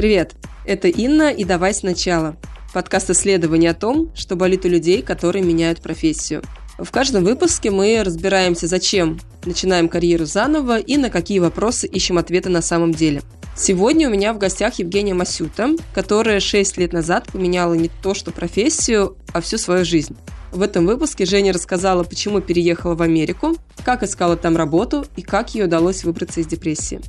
Привет, это Инна и «Давай сначала» – подкаст исследований о том, что болит у людей, которые меняют профессию. В каждом выпуске мы разбираемся, зачем начинаем карьеру заново и на какие вопросы ищем ответы на самом деле. Сегодня у меня в гостях Евгения Масюта, которая 6 лет назад поменяла не то что профессию, а всю свою жизнь. В этом выпуске Женя рассказала, почему переехала в Америку, как искала там работу и как ей удалось выбраться из депрессии.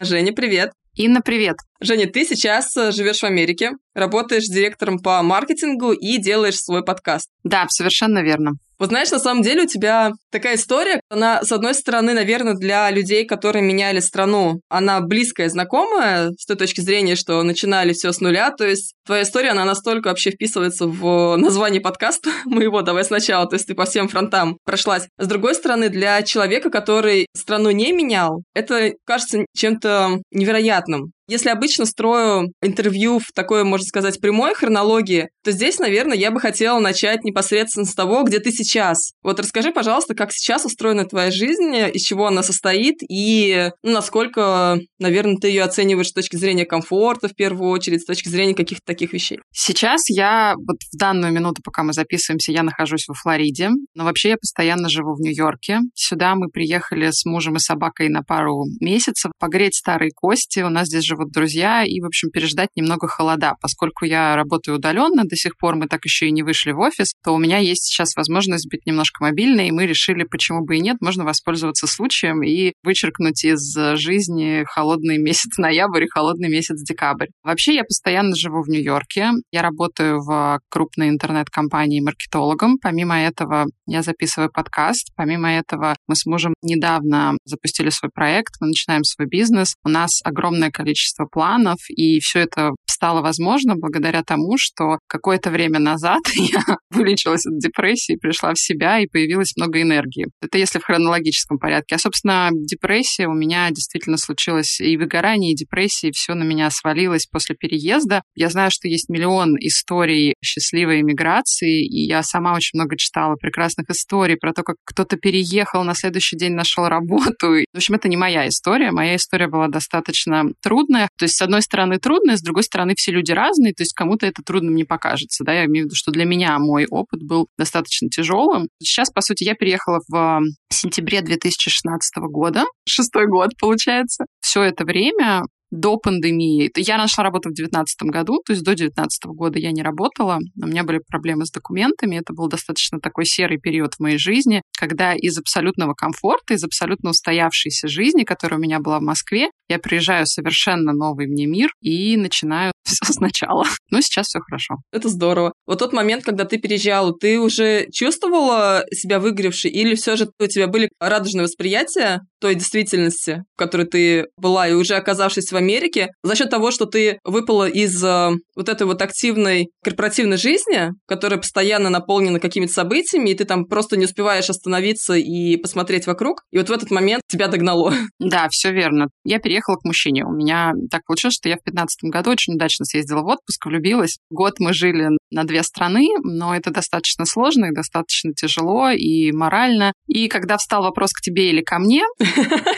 Женя, привет! Инна, привет! Женя, ты сейчас э, живешь в Америке, работаешь директором по маркетингу и делаешь свой подкаст. Да, совершенно верно. Вот знаешь, на самом деле у тебя такая история, она, с одной стороны, наверное, для людей, которые меняли страну, она близкая, знакомая, с той точки зрения, что начинали все с нуля, то есть твоя история, она настолько вообще вписывается в название подкаста моего «Давай сначала», то есть ты по всем фронтам прошлась. С другой стороны, для человека, который страну не менял, это кажется чем-то невероятным. Если обычно строю интервью в такой, можно сказать, прямой хронологии, то здесь, наверное, я бы хотела начать непосредственно с того, где ты сейчас. Вот расскажи, пожалуйста, как сейчас устроена твоя жизнь, из чего она состоит и ну, насколько, наверное, ты ее оцениваешь с точки зрения комфорта в первую очередь, с точки зрения каких-то таких вещей. Сейчас я, вот в данную минуту, пока мы записываемся, я нахожусь во Флориде, но вообще я постоянно живу в Нью-Йорке. Сюда мы приехали с мужем и собакой на пару месяцев погреть старые кости. У нас здесь живут живут друзья, и, в общем, переждать немного холода. Поскольку я работаю удаленно, до сих пор мы так еще и не вышли в офис, то у меня есть сейчас возможность быть немножко мобильной, и мы решили, почему бы и нет, можно воспользоваться случаем и вычеркнуть из жизни холодный месяц ноябрь и холодный месяц декабрь. Вообще, я постоянно живу в Нью-Йорке. Я работаю в крупной интернет-компании маркетологом. Помимо этого, я записываю подкаст. Помимо этого, мы с мужем недавно запустили свой проект, мы начинаем свой бизнес. У нас огромное количество количество планов, и все это стало возможно благодаря тому, что какое-то время назад я вылечилась от депрессии, пришла в себя, и появилось много энергии. Это если в хронологическом порядке. А, собственно, депрессия у меня действительно случилась и выгорание, и депрессия, и все на меня свалилось после переезда. Я знаю, что есть миллион историй счастливой иммиграции, и я сама очень много читала прекрасных историй про то, как кто-то переехал, на следующий день нашел работу. В общем, это не моя история. Моя история была достаточно трудная, трудное. То есть, с одной стороны, трудное, с другой стороны, все люди разные, то есть кому-то это трудным не покажется. Да? Я имею в виду, что для меня мой опыт был достаточно тяжелым. Сейчас, по сути, я переехала в сентябре 2016 года, шестой год, получается. Все это время до пандемии. Я нашла работу в 2019 году, то есть до 2019 года я не работала. У меня были проблемы с документами. Это был достаточно такой серый период в моей жизни, когда из абсолютного комфорта, из абсолютно устоявшейся жизни, которая у меня была в Москве, я приезжаю в совершенно новый мне мир и начинаю все сначала. Но сейчас все хорошо. Это здорово. Вот тот момент, когда ты переезжала, ты уже чувствовала себя выгоревшей или все же у тебя были радужные восприятия той действительности, в которой ты была, и уже оказавшись в Америке, за счет того, что ты выпала из э, вот этой вот активной корпоративной жизни, которая постоянно наполнена какими-то событиями, и ты там просто не успеваешь остановиться и посмотреть вокруг, и вот в этот момент тебя догнало. Да, все верно. Я переехала к мужчине. У меня так получилось, что я в 15 году очень удачно съездила в отпуск, влюбилась. Год мы жили на две страны, но это достаточно сложно и достаточно тяжело и морально. И когда встал вопрос к тебе или ко мне...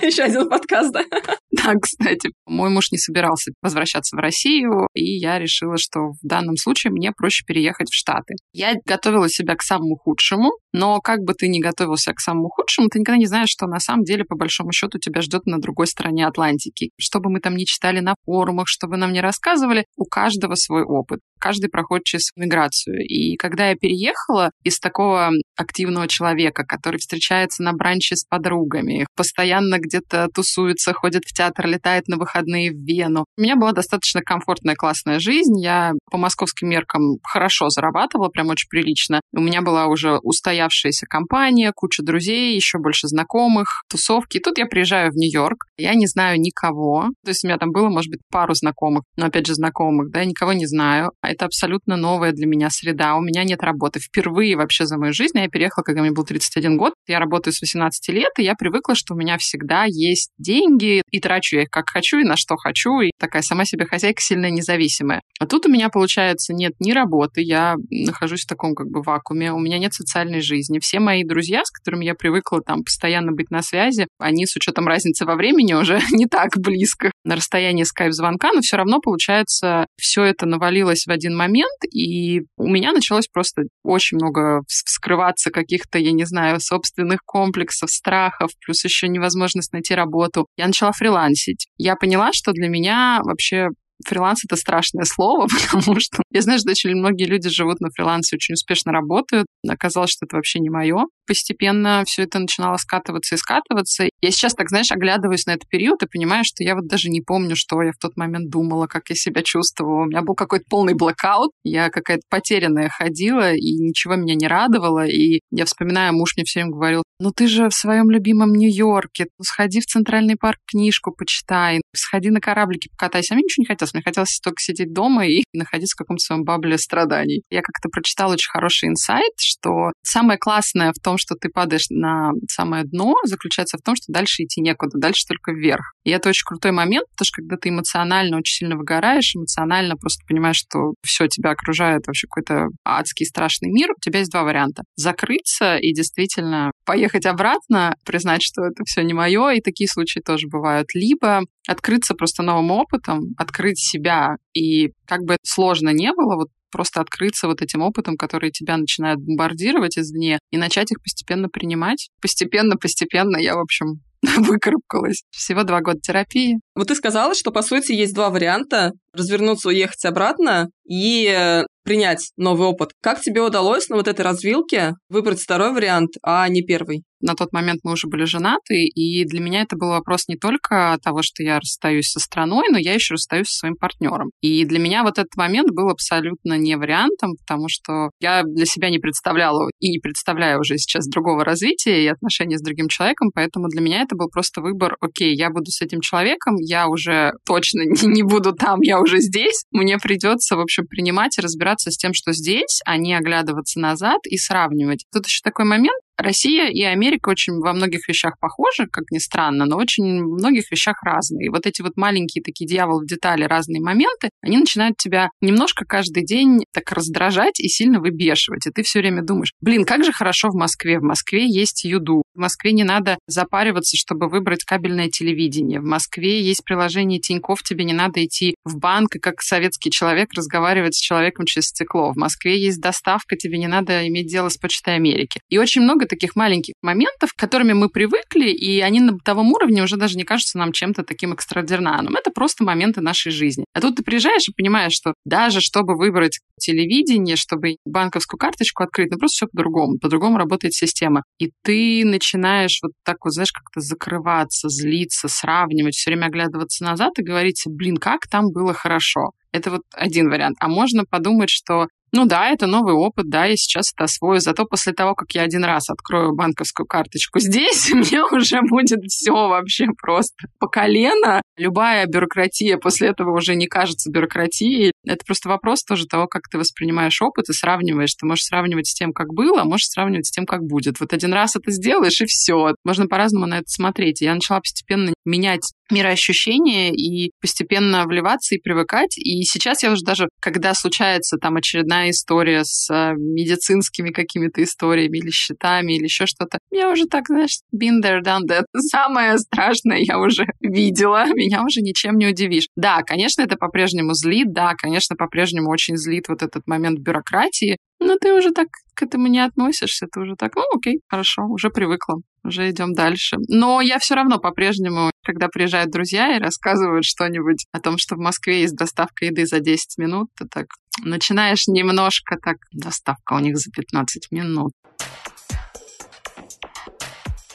Еще один подкаст, да? Да, кстати, мой муж не собирался возвращаться в Россию, и я решила, что в данном случае мне проще переехать в Штаты. Я готовила себя к самому худшему, но как бы ты ни готовился к самому худшему, ты никогда не знаешь, что на самом деле, по большому счету, тебя ждет на другой стороне Атлантики. Что бы мы там ни читали на форумах, что бы нам не рассказывали, у каждого свой опыт. Каждый проходит через миграцию. И когда я переехала из такого активного человека, который встречается на бранче с подругами, постоянно где-то тусуется, ходит в театр, летает на выходные в Вену, у меня была достаточно комфортная, классная жизнь. Я по московским меркам хорошо зарабатывала, прям очень прилично. У меня была уже устоявшаяся компания, куча друзей, еще больше знакомых, тусовки. И тут я приезжаю в Нью-Йорк, я не знаю никого. То есть у меня там было, может быть, пару знакомых, но опять же знакомых, да, я никого не знаю. Это абсолютно новая для меня среда. У меня нет работы. Впервые вообще за мою жизнь я переехала, когда мне был 31 год. Я работаю с 18 лет, и я привыкла, что у меня всегда есть деньги, и трачу я их как хочу, и на что хочу, и такая сама себе хозяйка сильно независимая. А тут у меня, получается, нет ни работы, я нахожусь в таком как бы вакууме, у меня нет социальной. Все мои друзья, с которыми я привыкла там постоянно быть на связи, они с учетом разницы во времени уже не так близко на расстоянии скайп-звонка, но все равно, получается, все это навалилось в один момент, и у меня началось просто очень много вскрываться каких-то, я не знаю, собственных комплексов, страхов, плюс еще невозможность найти работу. Я начала фрилансить. Я поняла, что для меня вообще фриланс — это страшное слово, потому что я знаю, что очень многие люди живут на фрилансе, очень успешно работают. Оказалось, что это вообще не мое. Постепенно все это начинало скатываться и скатываться. Я сейчас так, знаешь, оглядываюсь на этот период и понимаю, что я вот даже не помню, что я в тот момент думала, как я себя чувствовала. У меня был какой-то полный блокаут. Я какая-то потерянная ходила, и ничего меня не радовало. И я вспоминаю, муж мне все время говорил, ну ты же в своем любимом Нью-Йорке, ну сходи в Центральный парк, книжку почитай, сходи на кораблике покатайся. А мне ничего не хотелось. Мне хотелось только сидеть дома и находиться в каком-то своем бабле страданий. Я как-то прочитала очень хороший инсайт, что самое классное в том, что ты падаешь на самое дно, заключается в том, что дальше идти некуда, дальше только вверх. И это очень крутой момент, потому что когда ты эмоционально очень сильно выгораешь, эмоционально просто понимаешь, что все тебя окружает вообще какой-то адский страшный мир, у тебя есть два варианта. Закрыться и действительно поехать обратно, признать, что это все не мое, и такие случаи тоже бывают. Либо открыться просто новым опытом, открыть себя, и как бы сложно не было, вот просто открыться вот этим опытом, который тебя начинают бомбардировать извне, и начать их постепенно принимать. Постепенно, постепенно я, в общем, выкарабкалась. Всего два года терапии. Вот ты сказала, что, по сути, есть два варианта. Развернуться, уехать обратно и э, принять новый опыт. Как тебе удалось на вот этой развилке выбрать второй вариант, а не первый? На тот момент мы уже были женаты, и для меня это был вопрос не только того, что я расстаюсь со страной, но я еще расстаюсь со своим партнером. И для меня вот этот момент был абсолютно не вариантом, потому что я для себя не представляла и не представляю уже сейчас другого развития и отношений с другим человеком, поэтому для меня это был просто выбор, окей, я буду с этим человеком, я уже точно не буду там, я уже здесь, мне придется, в общем, принимать и разбираться с тем, что здесь, а не оглядываться назад и сравнивать. Тут еще такой момент, Россия и Америка очень во многих вещах похожи, как ни странно, но очень в многих вещах разные. И вот эти вот маленькие такие дьявол в детали разные моменты, они начинают тебя немножко каждый день так раздражать и сильно выбешивать. И ты все время думаешь, блин, как же хорошо в Москве. В Москве есть юду. В Москве не надо запариваться, чтобы выбрать кабельное телевидение. В Москве есть приложение Тиньков, тебе не надо идти в банк и как советский человек разговаривать с человеком через стекло. В Москве есть доставка, тебе не надо иметь дело с Почтой Америки. И очень много таких маленьких моментов, к которыми мы привыкли, и они на бытовом уровне уже даже не кажутся нам чем-то таким экстраординарным. Это просто моменты нашей жизни. А тут ты приезжаешь и понимаешь, что даже чтобы выбрать телевидение, чтобы банковскую карточку открыть, ну просто все по-другому. По-другому работает система. И ты начинаешь вот так вот, знаешь, как-то закрываться, злиться, сравнивать, все время оглядываться назад и говорить, блин, как там было хорошо. Это вот один вариант. А можно подумать, что ну да, это новый опыт, да, я сейчас это освою. Зато после того, как я один раз открою банковскую карточку здесь, мне уже будет все вообще просто по колено. Любая бюрократия после этого уже не кажется бюрократией. Это просто вопрос тоже того, как ты воспринимаешь опыт и сравниваешь. Ты можешь сравнивать с тем, как было, а можешь сравнивать с тем, как будет. Вот один раз это сделаешь, и все. Можно по-разному на это смотреть. Я начала постепенно менять мироощущение и постепенно вливаться и привыкать. И сейчас я уже даже, когда случается там очередная история с э, медицинскими какими-то историями или счетами или еще что-то, я уже так, знаешь, been there, done that. Самое страшное я уже видела, меня уже ничем не удивишь. Да, конечно, это по-прежнему злит, да, конечно, по-прежнему очень злит вот этот момент бюрократии, но ты уже так к этому не относишься, ты уже так, ну окей, хорошо, уже привыкла, уже идем дальше. Но я все равно по-прежнему, когда приезжают друзья и рассказывают что-нибудь о том, что в Москве есть доставка еды за 10 минут, ты так начинаешь немножко так, доставка у них за 15 минут.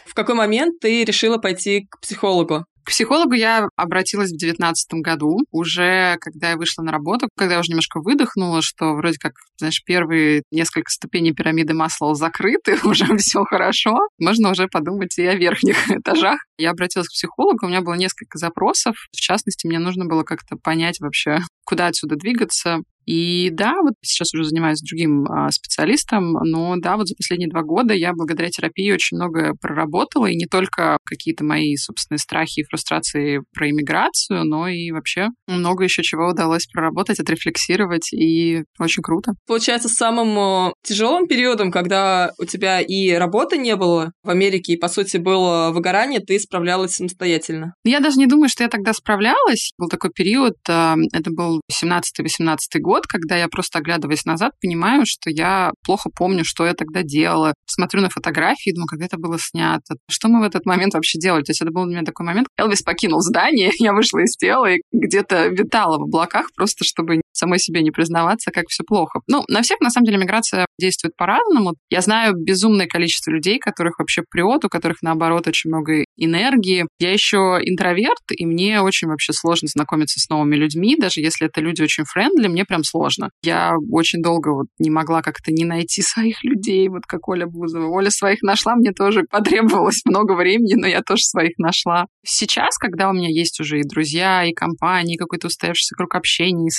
В какой момент ты решила пойти к психологу? К психологу я обратилась в девятнадцатом году, уже когда я вышла на работу, когда я уже немножко выдохнула, что вроде как, знаешь, первые несколько ступеней пирамиды масла закрыты, уже все хорошо, можно уже подумать и о верхних этажах. Я обратилась к психологу, у меня было несколько запросов. В частности, мне нужно было как-то понять вообще, куда отсюда двигаться. И да, вот сейчас уже занимаюсь другим а, специалистом, но да, вот за последние два года я благодаря терапии очень много проработала, и не только какие-то мои собственные страхи и фрустрации про иммиграцию, но и вообще много еще чего удалось проработать, отрефлексировать, и очень круто. Получается, самым э, тяжелым периодом, когда у тебя и работы не было в Америке, и, по сути, было выгорание, ты справлялась самостоятельно? Я даже не думаю, что я тогда справлялась. Был такой период, э, это был 17-18 год, когда я просто, оглядываясь назад, понимаю, что я плохо помню, что я тогда делала. Смотрю на фотографии, думаю, когда это было снято. Что мы в этот момент вообще делали? То есть это был для меня такой момент. Элвис покинул здание, я вышла из тела и где-то витала в облаках, просто чтобы самой себе не признаваться, как все плохо. Ну, на всех, на самом деле, миграция действует по-разному. Я знаю безумное количество людей, которых вообще прет, у которых, наоборот, очень много энергии. Я еще интроверт, и мне очень вообще сложно знакомиться с новыми людьми, даже если это люди очень friendly, мне прям сложно. Я очень долго вот не могла как-то не найти своих людей, вот как Оля Бузова. Оля своих нашла, мне тоже потребовалось много времени, но я тоже своих нашла. Сейчас, когда у меня есть уже и друзья, и компании, какой-то устоявшийся круг общения, и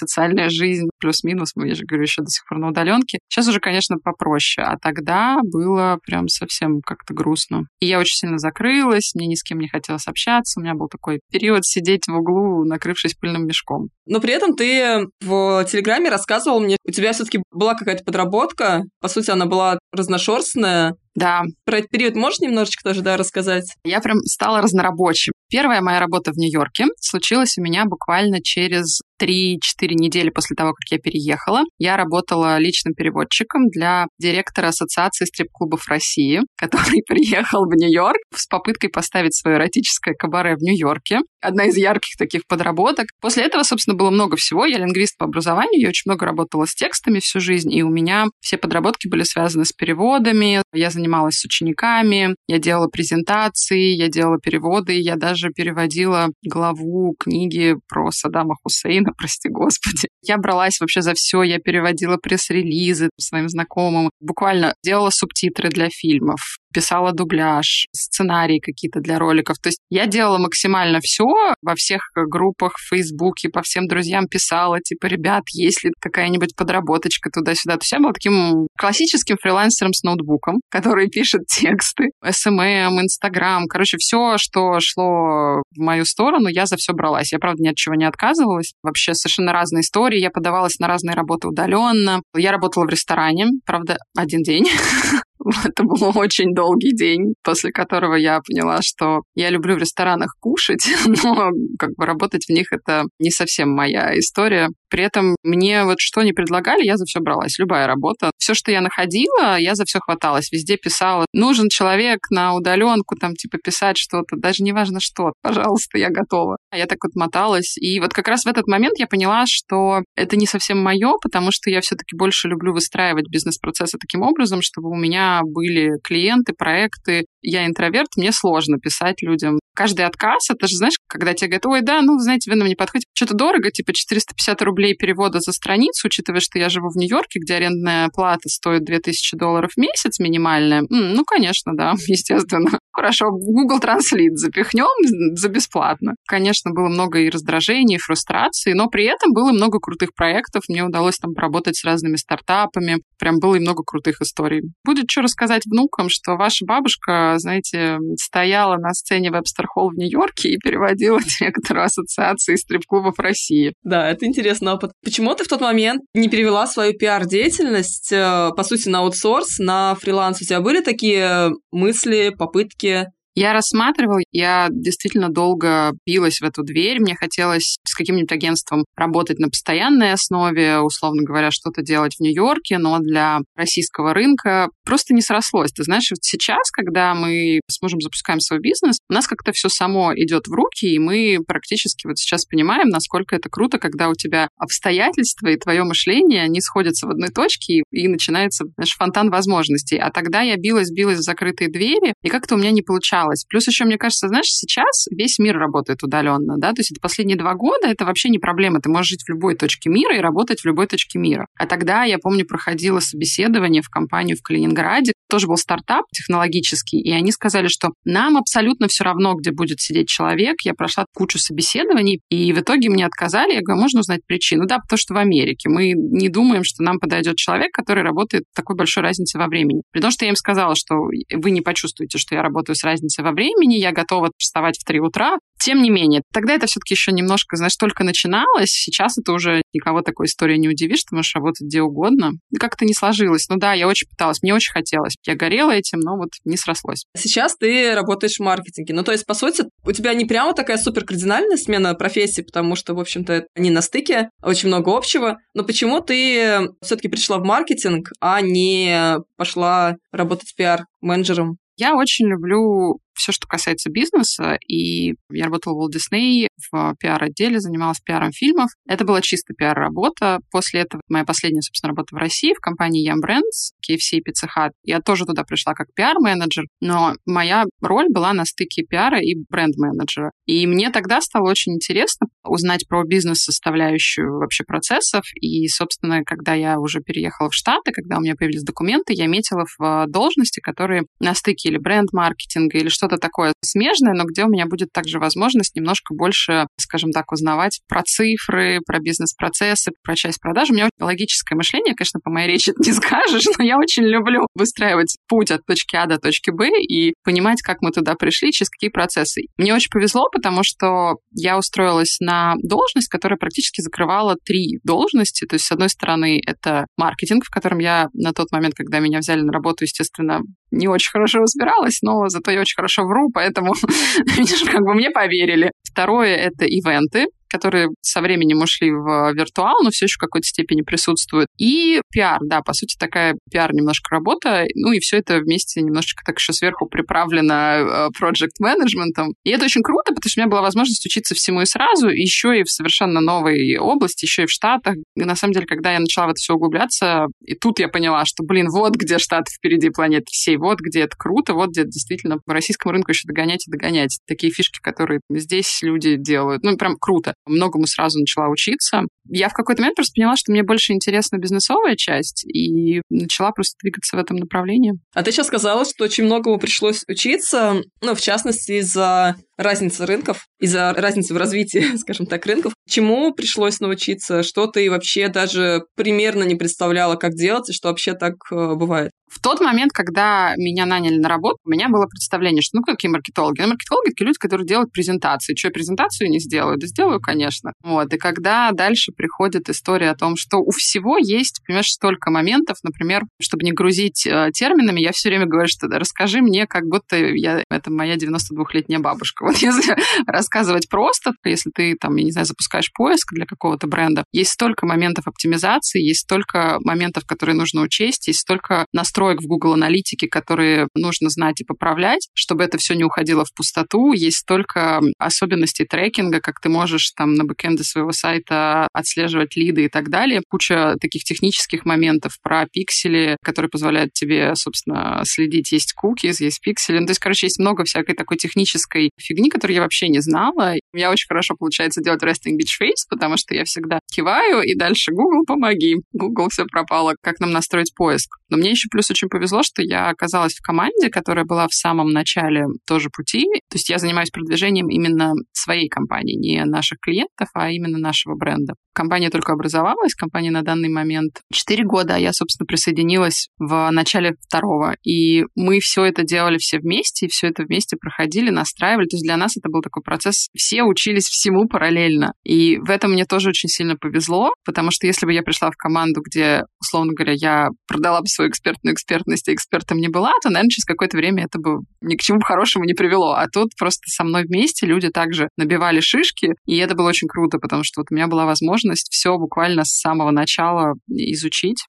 социальная жизнь, плюс-минус, я же говорю, еще до сих пор на удаленке, сейчас уже, конечно, попроще. А тогда было прям совсем как-то грустно. И я очень сильно закрылась, мне ни с кем не хотелось общаться. У меня был такой период сидеть в углу, накрывшись пыльным мешком. Но при этом ты в Телеграме рассказывал мне, у тебя все-таки была какая-то подработка. По сути, она была разношерстная. Да. Про этот период можешь немножечко тоже, да, рассказать? Я прям стала разнорабочим. Первая моя работа в Нью-Йорке случилась у меня буквально через 3-4 недели после того, как я переехала. Я работала личным переводчиком для директора Ассоциации стрип-клубов России, который приехал в Нью-Йорк с попыткой поставить свое эротическое кабаре в Нью-Йорке. Одна из ярких таких подработок. После этого, собственно, было много всего. Я лингвист по образованию, я очень много работала с текстами всю жизнь, и у меня все подработки были связаны с переводами. Я занималась с учениками, я делала презентации, я делала переводы, я даже переводила главу книги про Саддама Хусейна, прости господи. Я бралась вообще за все, я переводила пресс-релизы своим знакомым, буквально делала субтитры для фильмов, писала дубляж, сценарии какие-то для роликов. То есть я делала максимально все во всех группах в Фейсбуке, по всем друзьям писала, типа, ребят, есть ли какая-нибудь подработочка туда-сюда. То есть я была таким классическим фрилансером с ноутбуком, который пишет тексты, SMM, Инстаграм, короче, все, что шло в мою сторону, я за все бралась. Я, правда, ни от чего не отказывалась. Вообще совершенно разные истории. Я подавалась на разные работы удаленно. Я работала в ресторане, правда, один день. Это был очень долгий день, после которого я поняла, что я люблю в ресторанах кушать, но как бы работать в них это не совсем моя история. При этом мне вот что не предлагали, я за все бралась. Любая работа. Все, что я находила, я за все хваталась. Везде писала, нужен человек на удаленку, там, типа, писать что-то, даже не важно что, пожалуйста, я готова. А я так вот моталась. И вот как раз в этот момент я поняла, что это не совсем мое, потому что я все-таки больше люблю выстраивать бизнес-процессы таким образом, чтобы у меня были клиенты, проекты. Я интроверт, мне сложно писать людям. Каждый отказ, это же, знаешь, когда тебе говорят, ой, да, ну, знаете, вы нам не подходите, что-то дорого, типа 450 рублей перевода за страницу, учитывая, что я живу в Нью-Йорке, где арендная плата стоит 2000 долларов в месяц минимальная. Ну, конечно, да, естественно. Хорошо, Google Translate запихнем за бесплатно. Конечно, было много и раздражений, и фрустрации, но при этом было много крутых проектов. Мне удалось там поработать с разными стартапами. Прям было и много крутых историй. Будет что рассказать внукам, что ваша бабушка, знаете, стояла на сцене Hall в Нью-Йорке и переводила директору ассоциации стрип-клубов России. Да, это интересный опыт. Почему ты в тот момент не перевела свою пиар-деятельность, э, по сути, на аутсорс, на фриланс? У тебя были такие мысли, попытки? Я рассматривала, я действительно долго билась в эту дверь. Мне хотелось с каким-нибудь агентством работать на постоянной основе, условно говоря, что-то делать в Нью-Йорке, но для российского рынка просто не срослось. Ты знаешь, вот сейчас, когда мы с мужем запускаем свой бизнес, у нас как-то все само идет в руки, и мы практически вот сейчас понимаем, насколько это круто, когда у тебя обстоятельства и твое мышление, они сходятся в одной точке, и, и начинается знаешь, фонтан возможностей. А тогда я билась, билась в закрытые двери, и как-то у меня не получалось получалось. Плюс еще, мне кажется, знаешь, сейчас весь мир работает удаленно, да, то есть это последние два года, это вообще не проблема. Ты можешь жить в любой точке мира и работать в любой точке мира. А тогда, я помню, проходила собеседование в компанию в Калининграде, тоже был стартап технологический, и они сказали, что нам абсолютно все равно, где будет сидеть человек. Я прошла кучу собеседований, и в итоге мне отказали. Я говорю, можно узнать причину? Да, потому что в Америке. Мы не думаем, что нам подойдет человек, который работает такой большой разницей во времени. При том, что я им сказала, что вы не почувствуете, что я работаю с разницей во времени, я готова вставать в 3 утра, тем не менее, тогда это все-таки еще немножко, знаешь, только начиналось. Сейчас это уже никого такой истории не удивишь, ты можешь работать где угодно. Как-то не сложилось. Ну да, я очень пыталась, мне очень хотелось. Я горела этим, но вот не срослось. Сейчас ты работаешь в маркетинге. Ну, то есть, по сути, у тебя не прямо такая супер кардинальная смена профессии, потому что, в общем-то, они на стыке, очень много общего. Но почему ты все-таки пришла в маркетинг, а не пошла работать пиар-менеджером? Я очень люблю все, что касается бизнеса, и я работала в Walt Disney в пиар-отделе, занималась пиаром фильмов. Это была чисто пиар-работа. После этого моя последняя, собственно, работа в России в компании Yum Brands, KFC и Pizza Hut. Я тоже туда пришла как пиар-менеджер, но моя роль была на стыке пиара и бренд-менеджера. И мне тогда стало очень интересно узнать про бизнес-составляющую вообще процессов. И, собственно, когда я уже переехала в Штаты, когда у меня появились документы, я метила в должности, которые на стыке или бренд-маркетинга, или что что-то такое смежное, но где у меня будет также возможность немножко больше, скажем так, узнавать про цифры, про бизнес-процессы, про часть продаж. У меня логическое мышление, конечно, по моей речи не скажешь, но я очень люблю выстраивать путь от точки А до точки Б и понимать, как мы туда пришли, через какие процессы. Мне очень повезло, потому что я устроилась на должность, которая практически закрывала три должности. То есть, с одной стороны, это маркетинг, в котором я на тот момент, когда меня взяли на работу, естественно, не очень хорошо разбиралась, но зато я очень хорошо вру, поэтому, как бы мне поверили. Второе — это ивенты которые со временем ушли в виртуал, но все еще в какой-то степени присутствуют. И пиар, да, по сути, такая пиар немножко работа, ну и все это вместе немножечко так еще сверху приправлено проект э, менеджментом. И это очень круто, потому что у меня была возможность учиться всему и сразу, еще и в совершенно новой области, еще и в Штатах. И на самом деле, когда я начала в это все углубляться, и тут я поняла, что, блин, вот где Штаты впереди планеты всей, вот где это круто, вот где действительно по российскому рынку еще догонять и догонять. Такие фишки, которые здесь люди делают. Ну, прям круто многому сразу начала учиться. Я в какой-то момент просто поняла, что мне больше интересна бизнесовая часть, и начала просто двигаться в этом направлении. А ты сейчас сказала, что очень многому пришлось учиться, ну, в частности, из-за разницы рынков, из-за разницы в развитии, скажем так, рынков. Чему пришлось научиться? Что ты вообще даже примерно не представляла, как делать, и что вообще так э, бывает? В тот момент, когда меня наняли на работу, у меня было представление, что ну какие маркетологи? Ну, маркетологи — такие люди, которые делают презентации. Что, я презентацию не сделаю? Да сделаю, конечно. Вот. И когда дальше приходит история о том, что у всего есть, понимаешь, столько моментов, например, чтобы не грузить э, терминами, я все время говорю, что расскажи мне, как будто я, это моя 92-летняя бабушка. Вот если рассказывать просто, если ты там, я не знаю, запускаешь поиск для какого-то бренда, есть столько моментов оптимизации, есть столько моментов, которые нужно учесть, есть столько настроек в Google аналитике, которые нужно знать и поправлять, чтобы это все не уходило в пустоту. Есть столько особенностей трекинга, как ты можешь там на бэкэнде своего сайта отслеживать лиды и так далее. Куча таких технических моментов про пиксели, которые позволяют тебе, собственно, следить. Есть cookies, есть пиксели. Ну, то есть, короче, есть много всякой такой технической фигни, которую я вообще не знала. Меня очень хорошо получается делать resting beach face, потому что я всегда киваю, и дальше Google, помоги. Google все пропало, как нам настроить поиск. Но мне еще плюс очень повезло, что я оказалась в команде, которая была в самом начале тоже пути. То есть я занимаюсь продвижением именно своей компании, не наших клиентов, а именно нашего бренда. Компания только образовалась, компания на данный момент 4 года, а я, собственно, присоединилась в начале второго. И мы все это делали все вместе, и все это вместе проходили, настраивали. То есть для нас это был такой процесс. Все учились всему параллельно. И в этом мне тоже очень сильно повезло, потому что если бы я пришла в команду, где, условно говоря, я продала бы свою экспертную экспертность, и экспертом не была, то, наверное, через какое-то время это бы ни к чему хорошему не привело. А тут просто со мной вместе люди также набивали шишки, и это было очень круто, потому что вот у меня была возможность все буквально с самого начала изучить.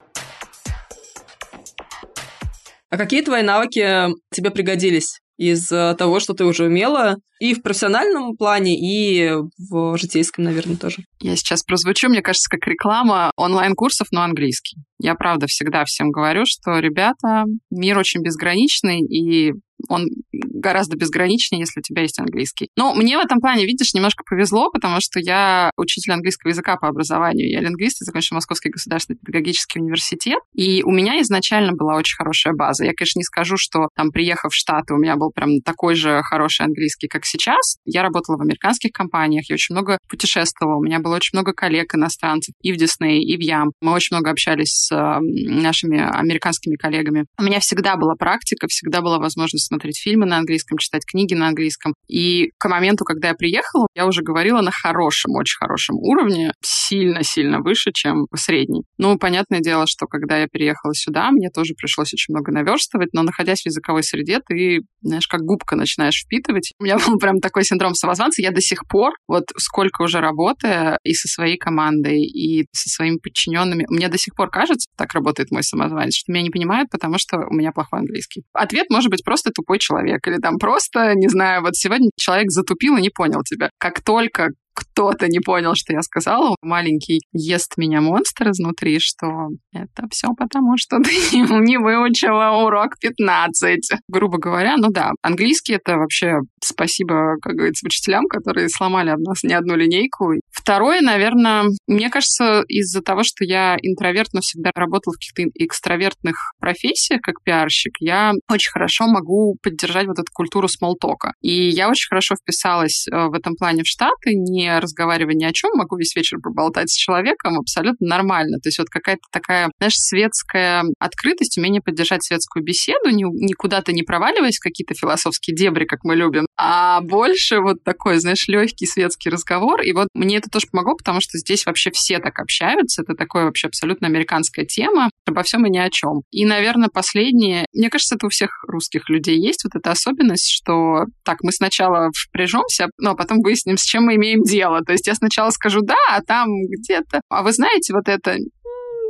А какие твои навыки тебе пригодились? Из того, что ты уже умела и в профессиональном плане, и в житейском, наверное, тоже. Я сейчас прозвучу, мне кажется, как реклама онлайн-курсов, но английский. Я, правда, всегда всем говорю, что, ребята, мир очень безграничный, и он гораздо безграничнее, если у тебя есть английский. Но мне в этом плане, видишь, немножко повезло, потому что я учитель английского языка по образованию. Я лингвист, я закончила Московский государственный педагогический университет. И у меня изначально была очень хорошая база. Я, конечно, не скажу, что там, приехав в Штаты, у меня был прям такой же хороший английский, как сейчас. Я работала в американских компаниях, я очень много путешествовала, у меня было очень много коллег иностранцев и в Дисней, и в Ям. Мы очень много общались с нашими американскими коллегами. У меня всегда была практика, всегда была возможность смотреть фильмы на английском, читать книги на английском. И к моменту, когда я приехала, я уже говорила на хорошем, очень хорошем уровне, сильно-сильно выше, чем средний. Ну, понятное дело, что когда я переехала сюда, мне тоже пришлось очень много наверстывать, но находясь в языковой среде, ты, знаешь, как губка начинаешь впитывать. У меня был прям такой синдром самозванца. Я до сих пор, вот сколько уже работая и со своей командой, и со своими подчиненными, мне до сих пор кажется, так работает мой самозванец, что меня не понимают, потому что у меня плохой английский. Ответ может быть просто тупой человек, или там просто, не знаю, вот сегодня человек затупил и не понял тебя. Как только кто-то не понял, что я сказала. Маленький ест меня монстр изнутри, что это все потому, что ты не выучила урок 15. Грубо говоря, ну да, английский это вообще спасибо, как говорится, учителям, которые сломали об нас не одну линейку. Второе, наверное, мне кажется, из-за того, что я интроверт, но всегда работала в каких-то экстравертных профессиях, как пиарщик, я очень хорошо могу поддержать вот эту культуру смолтока. И я очень хорошо вписалась э, в этом плане в Штаты, не разговаривая ни о чем, могу весь вечер поболтать с человеком абсолютно нормально. То есть вот какая-то такая, знаешь, светская открытость, умение поддержать светскую беседу, никуда-то не проваливаясь в какие-то философские дебри, как мы любим, а больше вот такой, знаешь, легкий светский разговор. И вот мне это тоже помогло, потому что здесь вообще все так общаются. Это такое вообще абсолютно американская тема обо всем и ни о чем. И, наверное, последнее, мне кажется, это у всех русских людей есть вот эта особенность, что так, мы сначала впряжемся, но ну, а потом выясним, с чем мы имеем дело. То есть я сначала скажу «да», а там где-то... А вы знаете, вот это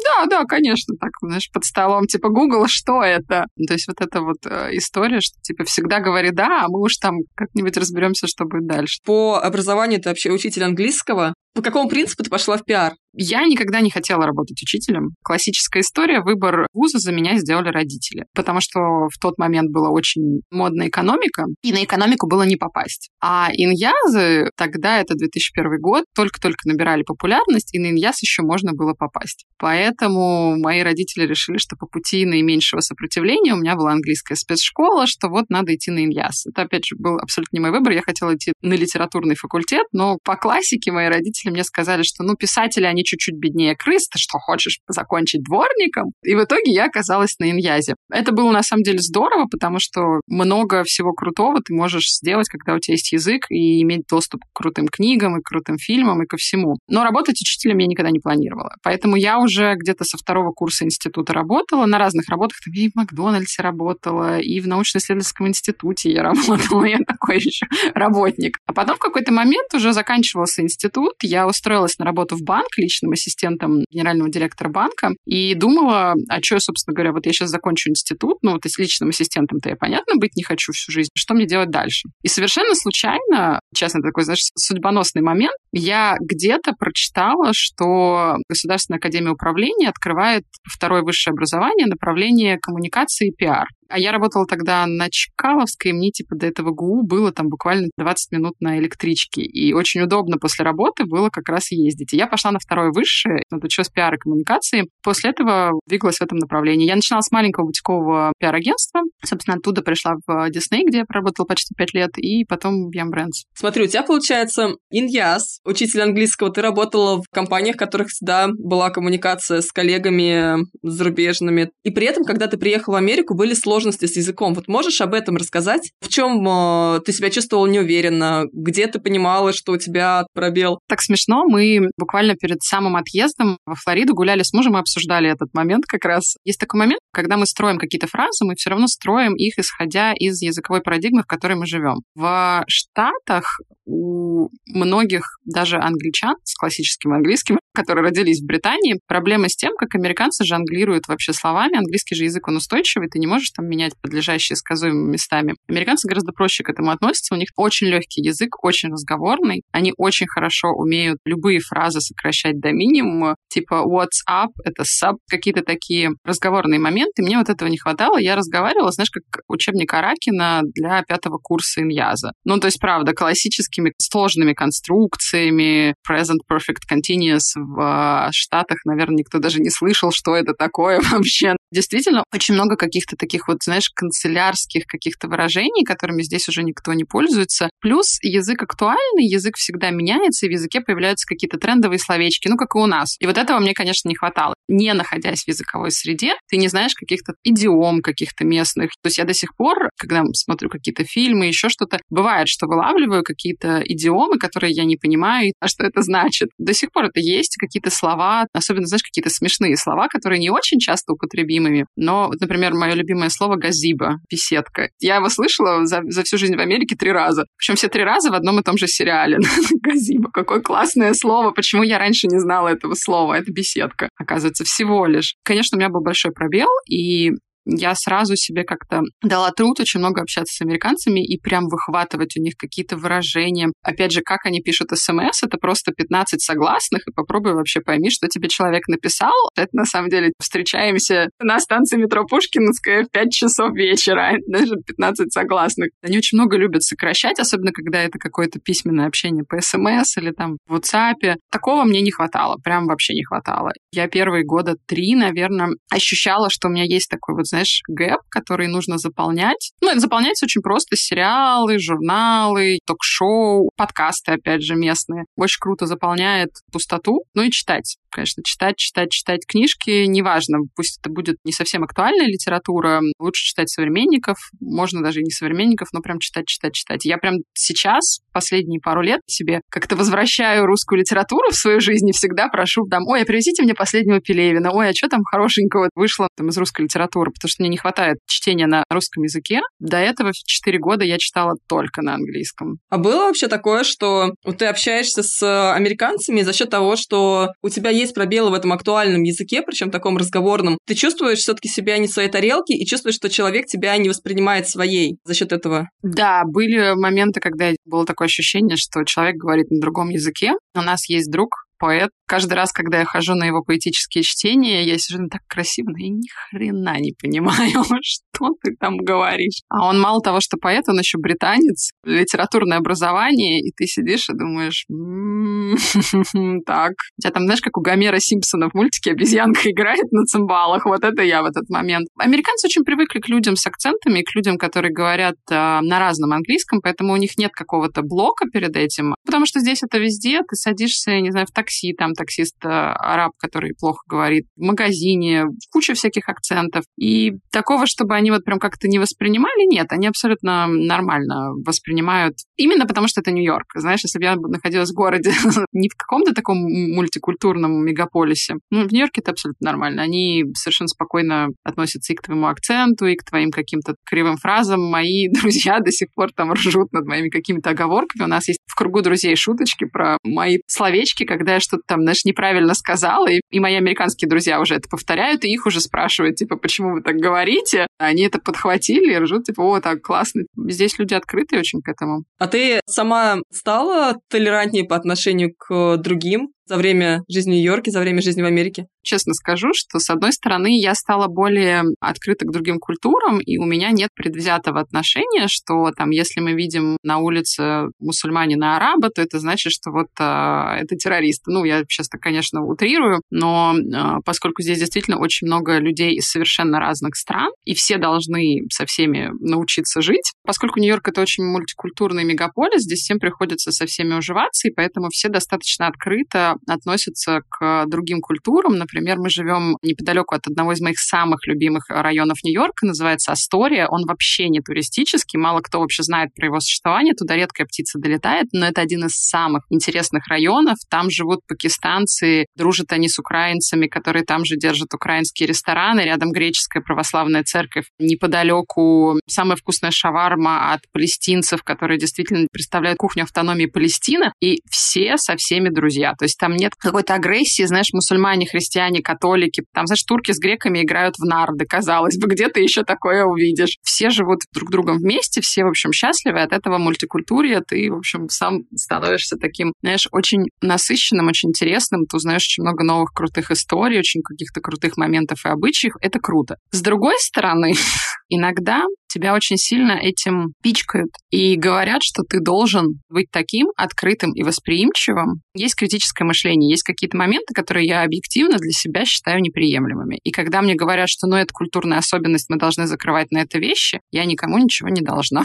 да, да, конечно, так, знаешь, под столом, типа, Google, что это? То есть вот эта вот э, история, что, типа, всегда говори «да», а мы уж там как-нибудь разберемся, что будет дальше. По образованию ты вообще учитель английского. По какому принципу ты пошла в пиар? Я никогда не хотела работать учителем. Классическая история. Выбор вуза за меня сделали родители. Потому что в тот момент была очень модная экономика, и на экономику было не попасть. А иньязы, тогда это 2001 год, только-только набирали популярность, и на иньяз еще можно было попасть. Поэтому мои родители решили, что по пути наименьшего сопротивления у меня была английская спецшкола, что вот надо идти на иньяз. Это, опять же, был абсолютно не мой выбор. Я хотела идти на литературный факультет, но по классике мои родители мне сказали, что, ну, писатели, они чуть-чуть беднее крыс, ты что, хочешь закончить дворником? И в итоге я оказалась на иньязе. Это было на самом деле здорово, потому что много всего крутого ты можешь сделать, когда у тебя есть язык, и иметь доступ к крутым книгам, и крутым фильмам, и ко всему. Но работать учителем я никогда не планировала. Поэтому я уже где-то со второго курса института работала на разных работах. Там и в Макдональдсе работала, и в научно-исследовательском институте я работала. Я такой еще работник. А потом в какой-то момент уже заканчивался институт, я устроилась на работу в банк личным ассистентом генерального директора банка и думала, а что, собственно говоря, вот я сейчас закончу институт, ну, то есть личным ассистентом-то я, понятно, быть не хочу всю жизнь, что мне делать дальше? И совершенно случайно, честно, такой, знаешь, судьбоносный момент, я где-то прочитала, что Государственная академия управления открывает второе высшее образование направление коммуникации и пиар. А я работала тогда на Чкаловской, мне типа до этого ГУ было там буквально 20 минут на электричке. И очень удобно после работы было как раз ездить. И я пошла на второе высшее, отучилась пиар и коммуникации. После этого двигалась в этом направлении. Я начинала с маленького бутикового пиар-агентства. Собственно, оттуда пришла в Дисней, где я проработала почти 5 лет, и потом в Brands. Смотри, у тебя получается иньяс, учитель английского. Ты работала в компаниях, в которых всегда была коммуникация с коллегами зарубежными. И при этом, когда ты приехала в Америку, были сложности сложности с языком. Вот можешь об этом рассказать? В чем э, ты себя чувствовала неуверенно? Где ты понимала, что у тебя пробел? Так смешно. Мы буквально перед самым отъездом во Флориду гуляли с мужем и обсуждали этот момент как раз. Есть такой момент, когда мы строим какие-то фразы, мы все равно строим их, исходя из языковой парадигмы, в которой мы живем. В Штатах многих, даже англичан с классическим английским, которые родились в Британии, проблема с тем, как американцы жонглируют вообще словами. Английский же язык, он устойчивый, ты не можешь там менять подлежащие сказуемыми местами. Американцы гораздо проще к этому относятся, у них очень легкий язык, очень разговорный, они очень хорошо умеют любые фразы сокращать до минимума, типа what's up, это sub, какие-то такие разговорные моменты. Мне вот этого не хватало. Я разговаривала, знаешь, как учебник Аракина для пятого курса иньяза. Ну, то есть, правда, классическими сложными конструкциями, present perfect continuous в Штатах, наверное, никто даже не слышал, что это такое вообще. Действительно, очень много каких-то таких вот, знаешь, канцелярских каких-то выражений, которыми здесь уже никто не пользуется. Плюс язык актуальный, язык всегда меняется, и в языке появляются какие-то трендовые словечки, ну, как и у нас. И вот этого мне, конечно, не хватало. Не находясь в языковой среде, ты не знаешь каких-то идиом каких-то местных. То есть я до сих пор, когда смотрю какие-то фильмы, еще что-то, бывает, что вылавливаю какие-то идиомы, которые я не понимаю, а что это значит. До сих пор это есть, какие-то слова, особенно, знаешь, какие-то смешные слова, которые не очень часто употребимыми. Но, например, мое любимое слово «газиба», «беседка». Я его слышала за, за всю жизнь в Америке три раза. Причем все три раза в одном и том же сериале. «Газиба», какое классное слово. Почему я раньше не знала этого слова? Это беседка, оказывается, всего лишь. Конечно, у меня был большой пробел, и я сразу себе как-то дала труд очень много общаться с американцами и прям выхватывать у них какие-то выражения. Опять же, как они пишут смс, это просто 15 согласных, и попробуй вообще пойми, что тебе человек написал. Это на самом деле встречаемся на станции метро Пушкинская в 5 часов вечера, даже 15 согласных. Они очень много любят сокращать, особенно когда это какое-то письменное общение по смс или там в WhatsApp. Такого мне не хватало, прям вообще не хватало. Я первые года три, наверное, ощущала, что у меня есть такой вот знаешь, гэп, который нужно заполнять. Ну, это заполняется очень просто. Сериалы, журналы, ток-шоу, подкасты, опять же, местные. Очень круто заполняет пустоту. Ну и читать конечно, читать, читать, читать книжки, неважно, пусть это будет не совсем актуальная литература, лучше читать современников, можно даже и не современников, но прям читать, читать, читать. Я прям сейчас, последние пару лет, себе как-то возвращаю русскую литературу в свою жизнь и всегда прошу там, ой, а привезите мне последнего Пелевина, ой, а что там хорошенького вышло там из русской литературы, потому что мне не хватает чтения на русском языке. До этого в 4 года я читала только на английском. А было вообще такое, что ты общаешься с американцами за счет того, что у тебя есть есть пробелы в этом актуальном языке, причем таком разговорном, ты чувствуешь все-таки себя не в своей тарелке и чувствуешь, что человек тебя не воспринимает своей за счет этого. Да, были моменты, когда было такое ощущение, что человек говорит на другом языке. У нас есть друг, поэт. Каждый раз, когда я хожу на его поэтические чтения, я сижу ну, так красиво, но я ни хрена не понимаю, что ты там говоришь. А он мало того, что поэт, он еще британец, литературное образование, и ты сидишь и думаешь, так. У тебя там, знаешь, как у Гомера Симпсона в мультике обезьянка играет на цимбалах. Вот это я в этот момент. Американцы очень привыкли к людям с акцентами, к людям, которые говорят э, на разном английском, поэтому у них нет какого-то блока перед этим. Потому что здесь это везде, ты садишься, не знаю, в такси, там таксист э, араб, который плохо говорит, в магазине, куча всяких акцентов. И такого, чтобы они вот прям как-то не воспринимали, нет, они абсолютно нормально воспринимают. Именно потому, что это Нью-Йорк. Знаешь, если бы я находилась в городе не в каком-то таком мультикультурном мегаполисе, ну, в Нью-Йорке это абсолютно нормально. Они совершенно спокойно относятся и к твоему акценту, и к твоим каким-то кривым фразам. Мои друзья до сих пор там ржут над моими какими-то оговорками. У нас есть в кругу друзей шуточки про мои словечки, когда я что-то там, знаешь, неправильно сказала, и, и мои американские друзья уже это повторяют, и их уже спрашивают, типа, почему вы так говорите? Они это подхватили и ржут, типа, о, так классно. Здесь люди открытые очень к этому. А ты сама стала толерантнее по отношению к другим? За время жизни в Нью-Йорке, за время жизни в Америке? Честно скажу, что, с одной стороны, я стала более открыта к другим культурам, и у меня нет предвзятого отношения, что там, если мы видим на улице мусульманина араба, то это значит, что вот а, это террористы. Ну, я сейчас конечно, утрирую, но а, поскольку здесь действительно очень много людей из совершенно разных стран, и все должны со всеми научиться жить, поскольку Нью-Йорк это очень мультикультурный мегаполис, здесь всем приходится со всеми уживаться, и поэтому все достаточно открыто относятся к другим культурам. Например, мы живем неподалеку от одного из моих самых любимых районов Нью-Йорка, называется Астория. Он вообще не туристический, мало кто вообще знает про его существование, туда редкая птица долетает, но это один из самых интересных районов. Там живут пакистанцы, дружат они с украинцами, которые там же держат украинские рестораны, рядом греческая православная церковь, неподалеку самая вкусная шаварма от палестинцев, которые действительно представляют кухню автономии Палестины, и все со всеми друзья. То есть там нет какой-то агрессии, знаешь, мусульмане, христиане, католики. Там, знаешь, турки с греками играют в нарды, казалось бы, где ты еще такое увидишь. Все живут друг другом вместе, все, в общем, счастливы. От этого мультикультурия ты, в общем, сам становишься таким, знаешь, очень насыщенным, очень интересным. Ты узнаешь очень много новых крутых историй, очень каких-то крутых моментов и обычаев. Это круто. С другой стороны, иногда тебя очень сильно этим пичкают и говорят, что ты должен быть таким открытым и восприимчивым. Есть критическое мышление, есть какие-то моменты, которые я объективно для себя считаю неприемлемыми. И когда мне говорят, что ну это культурная особенность, мы должны закрывать на это вещи, я никому ничего не должна.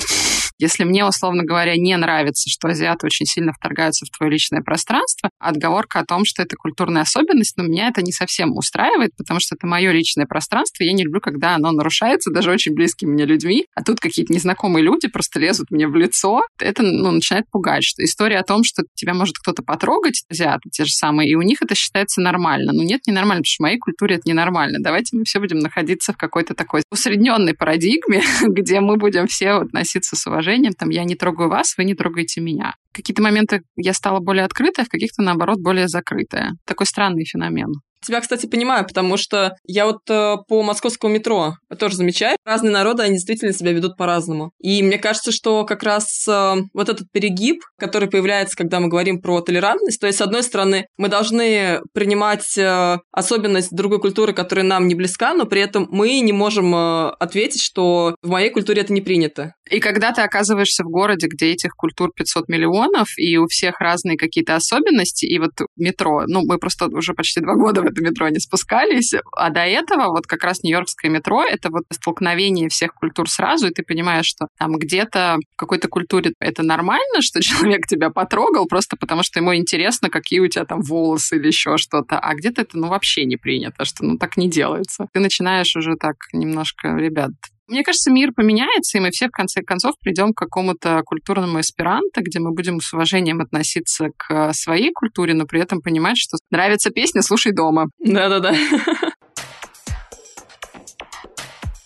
Если мне, условно говоря, не нравится, что азиаты очень сильно вторгаются в твое личное пространство, отговорка о том, что это культурная особенность, но меня это не совсем устраивает, потому что это мое личное пространство, я не люблю, когда оно нарушается даже очень близкими мне людьми, а тут какие-то незнакомые люди просто лезут мне в лицо. Это ну, начинает пугать, что история о том, что тебя может кто-то потрогать, азиаты те же самые, и у них это считается нормально. Ну нет, ненормально, потому что в моей культуре это ненормально. Давайте мы все будем находиться в какой-то такой усредненной парадигме, где мы будем все относиться с уважением. Там я не трогаю вас, вы не трогаете меня. В какие-то моменты я стала более открытая, в каких-то, наоборот, более закрытая. Такой странный феномен. Тебя, кстати, понимаю, потому что я вот э, по московскому метро тоже замечаю, разные народы, они действительно себя ведут по-разному. И мне кажется, что как раз э, вот этот перегиб, который появляется, когда мы говорим про толерантность, то есть, с одной стороны, мы должны принимать э, особенность другой культуры, которая нам не близка, но при этом мы не можем э, ответить, что в моей культуре это не принято. И когда ты оказываешься в городе, где этих культур 500 миллионов, и у всех разные какие-то особенности, и вот метро, ну, мы просто уже почти два года это метро не спускались, а до этого вот как раз Нью-Йоркское метро — это вот столкновение всех культур сразу, и ты понимаешь, что там где-то в какой-то культуре это нормально, что человек тебя потрогал просто потому, что ему интересно, какие у тебя там волосы или еще что-то, а где-то это ну вообще не принято, что ну так не делается. Ты начинаешь уже так немножко, ребят, мне кажется, мир поменяется, и мы все в конце концов придем к какому-то культурному эсперанто, где мы будем с уважением относиться к своей культуре, но при этом понимать, что нравится песня, слушай дома. Да-да-да.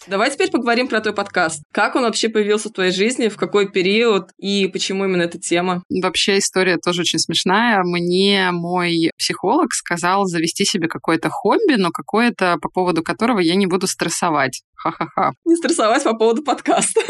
Давай теперь поговорим про твой подкаст. Как он вообще появился в твоей жизни, в какой период и почему именно эта тема? Вообще история тоже очень смешная. Мне мой психолог сказал завести себе какое-то хобби, но какое-то, по поводу которого я не буду стрессовать. Ха-ха-ха. Не стрессовать по поводу подкаста.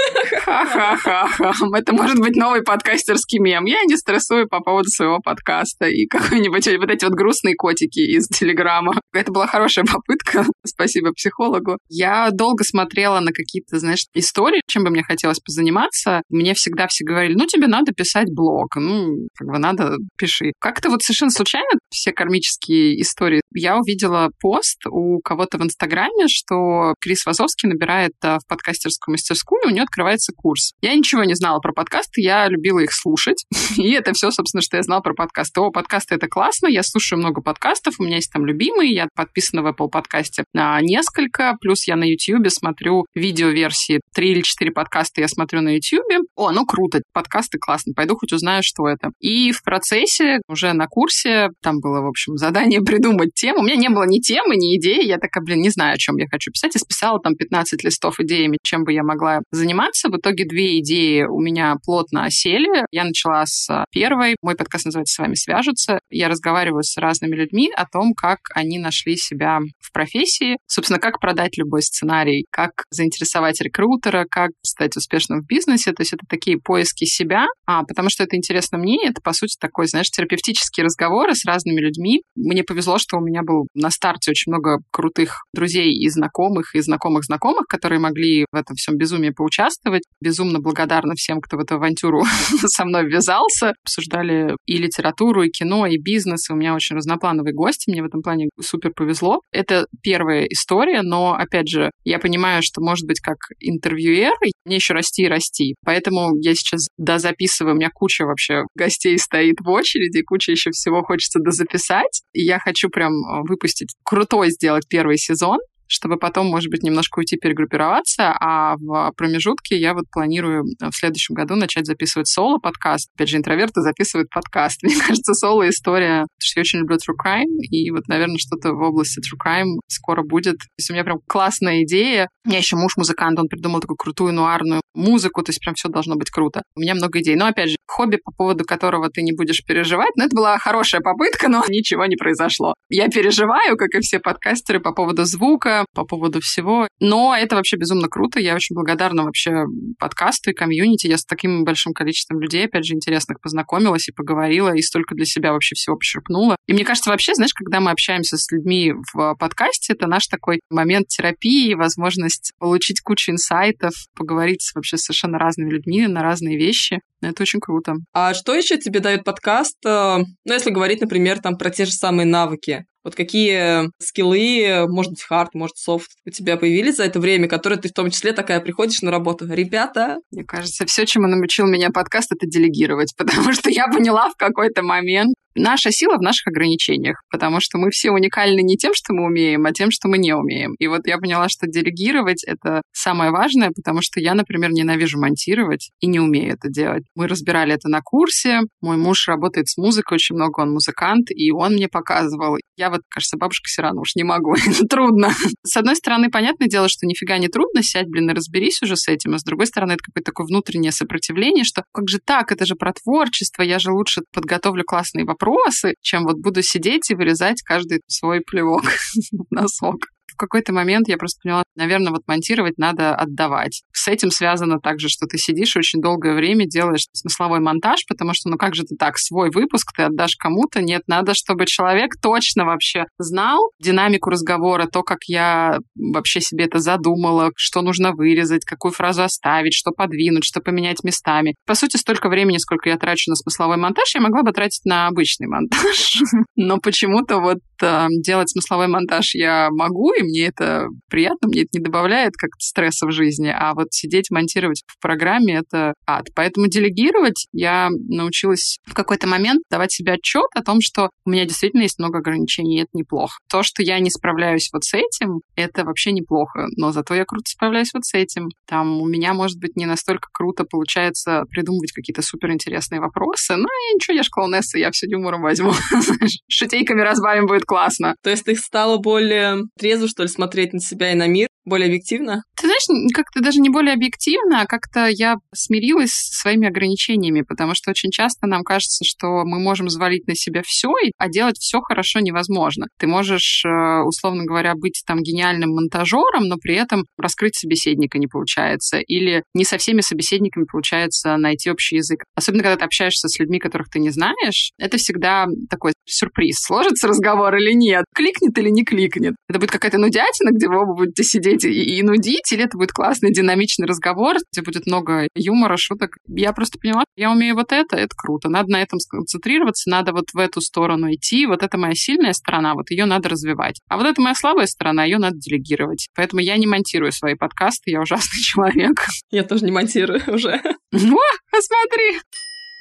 Ха-ха-ха. Это может быть новый подкастерский мем. Я не стрессую по поводу своего подкаста. И какой-нибудь вот эти вот грустные котики из Телеграма. Это была хорошая попытка. Спасибо психологу. Я долго смотрела на какие-то, знаешь, истории, чем бы мне хотелось позаниматься. Мне всегда все говорили, ну, тебе надо писать блог. Ну, как бы надо, пиши. Как-то вот совершенно случайно все кармические истории. Я увидела пост у кого-то в Инстаграме, что Крис Вазовский набирает а, в подкастерскую мастерскую, и у нее открывается курс. Я ничего не знала про подкасты, я любила их слушать, и это все, собственно, что я знала про подкасты. О, подкасты — это классно, я слушаю много подкастов, у меня есть там любимые, я подписана в Apple подкасте на несколько, плюс я на YouTube смотрю видеоверсии, три или четыре подкаста я смотрю на YouTube. О, ну круто, подкасты классно, пойду хоть узнаю, что это. И в процессе, уже на курсе, там было, в общем, задание придумать тему. У меня не было ни темы, ни идеи, я такая, блин, не знаю, о чем я хочу писать, и списала там 15 листов идеями, чем бы я могла заниматься. В итоге две идеи у меня плотно осели. Я начала с первой. Мой подкаст называется «С вами свяжутся». Я разговариваю с разными людьми о том, как они нашли себя в профессии, собственно, как продать любой сценарий, как заинтересовать рекрутера, как стать успешным в бизнесе. То есть это такие поиски себя, а, потому что это интересно мне, это, по сути, такой, знаешь, терапевтические разговоры с разными людьми. Мне повезло, что у меня был на старте очень много крутых друзей и знакомых, и знакомых знакомых, знакомых, которые могли в этом всем безумии поучаствовать. Безумно благодарна всем, кто в эту авантюру со мной ввязался. Обсуждали и литературу, и кино, и бизнес. И у меня очень разноплановые гости. Мне в этом плане супер повезло. Это первая история, но, опять же, я понимаю, понимаю, что, может быть, как интервьюер, мне еще расти и расти. Поэтому я сейчас дозаписываю, у меня куча вообще гостей стоит в очереди, куча еще всего хочется дозаписать. И я хочу прям э, выпустить крутой сделать первый сезон, чтобы потом, может быть, немножко уйти перегруппироваться, а в промежутке я вот планирую в следующем году начать записывать соло-подкаст. Опять же, интроверты записывают подкаст. Мне кажется, соло-история, потому что я очень люблю true crime, и вот, наверное, что-то в области true crime скоро будет. То есть у меня прям классная идея. У меня еще муж музыкант, он придумал такую крутую нуарную музыку, то есть прям все должно быть круто. У меня много идей. Но, опять же, хобби, по поводу которого ты не будешь переживать, но это была хорошая попытка, но ничего не произошло. Я переживаю, как и все подкастеры, по поводу звука, по поводу всего. Но это вообще безумно круто. Я очень благодарна вообще подкасту и комьюнити. Я с таким большим количеством людей, опять же, интересных познакомилась и поговорила, и столько для себя вообще всего почерпнула. И мне кажется, вообще, знаешь, когда мы общаемся с людьми в подкасте, это наш такой момент терапии, возможность получить кучу инсайтов, поговорить с вообще совершенно разными людьми на разные вещи. Это очень круто. А что еще тебе дает подкаст? Э, ну, если говорить, например, там про те же самые навыки. Вот какие скиллы, может быть, хард, может, софт у тебя появились за это время, которые ты в том числе такая приходишь на работу. Ребята... Мне кажется, все, чему научил меня подкаст, это делегировать, потому что я поняла в какой-то момент, Наша сила в наших ограничениях, потому что мы все уникальны не тем, что мы умеем, а тем, что мы не умеем. И вот я поняла, что делегировать — это самое важное, потому что я, например, ненавижу монтировать и не умею это делать. Мы разбирали это на курсе. Мой муж работает с музыкой очень много, он музыкант, и он мне показывал. Я вот, кажется, бабушка все равно уж не могу, трудно. С одной стороны, понятное дело, что нифига не трудно, сядь, блин, и разберись уже с этим, а с другой стороны, это какое-то такое внутреннее сопротивление, что как же так, это же про творчество, я же лучше подготовлю классные вопросы, вопросы, чем вот буду сидеть и вырезать каждый свой плевок носок в какой-то момент я просто поняла, наверное, вот монтировать надо отдавать. С этим связано также, что ты сидишь очень долгое время, делаешь смысловой монтаж, потому что, ну как же ты так, свой выпуск ты отдашь кому-то? Нет, надо, чтобы человек точно вообще знал динамику разговора, то, как я вообще себе это задумала, что нужно вырезать, какую фразу оставить, что подвинуть, что поменять местами. По сути, столько времени, сколько я трачу на смысловой монтаж, я могла бы тратить на обычный монтаж. Но почему-то вот э, делать смысловой монтаж я могу, и мне это приятно, мне это не добавляет как-то стресса в жизни, а вот сидеть, монтировать в программе — это ад. Поэтому делегировать я научилась в какой-то момент давать себе отчет о том, что у меня действительно есть много ограничений, и это неплохо. То, что я не справляюсь вот с этим, это вообще неплохо, но зато я круто справляюсь вот с этим. Там у меня, может быть, не настолько круто получается придумывать какие-то суперинтересные вопросы, но я ничего, я же клоунесса, я все юмором возьму. Шутейками разбавим, будет классно. То есть ты стала более трезво, что ли, смотреть на себя и на мир более объективно? Ты знаешь, как-то даже не более объективно, а как-то я смирилась со своими ограничениями, потому что очень часто нам кажется, что мы можем взвалить на себя все, а делать все хорошо невозможно. Ты можешь, э, условно говоря, быть там гениальным монтажером, но при этом раскрыть собеседника не получается. Или не со всеми собеседниками получается найти общий язык. Особенно, когда ты общаешься с людьми, которых ты не знаешь, это всегда такой сюрприз. Сложится разговор или нет? Кликнет или не кликнет? Это будет какая-то нудятина, где вы оба будете сидеть и, и нудить, или это будет классный динамичный разговор, где будет много юмора, шуток. Я просто поняла, я умею вот это, это круто. Надо на этом сконцентрироваться, надо вот в эту сторону идти. Вот это моя сильная сторона, вот ее надо развивать. А вот это моя слабая сторона, ее надо делегировать. Поэтому я не монтирую свои подкасты, я ужасный человек. Я тоже не монтирую уже. О, посмотри!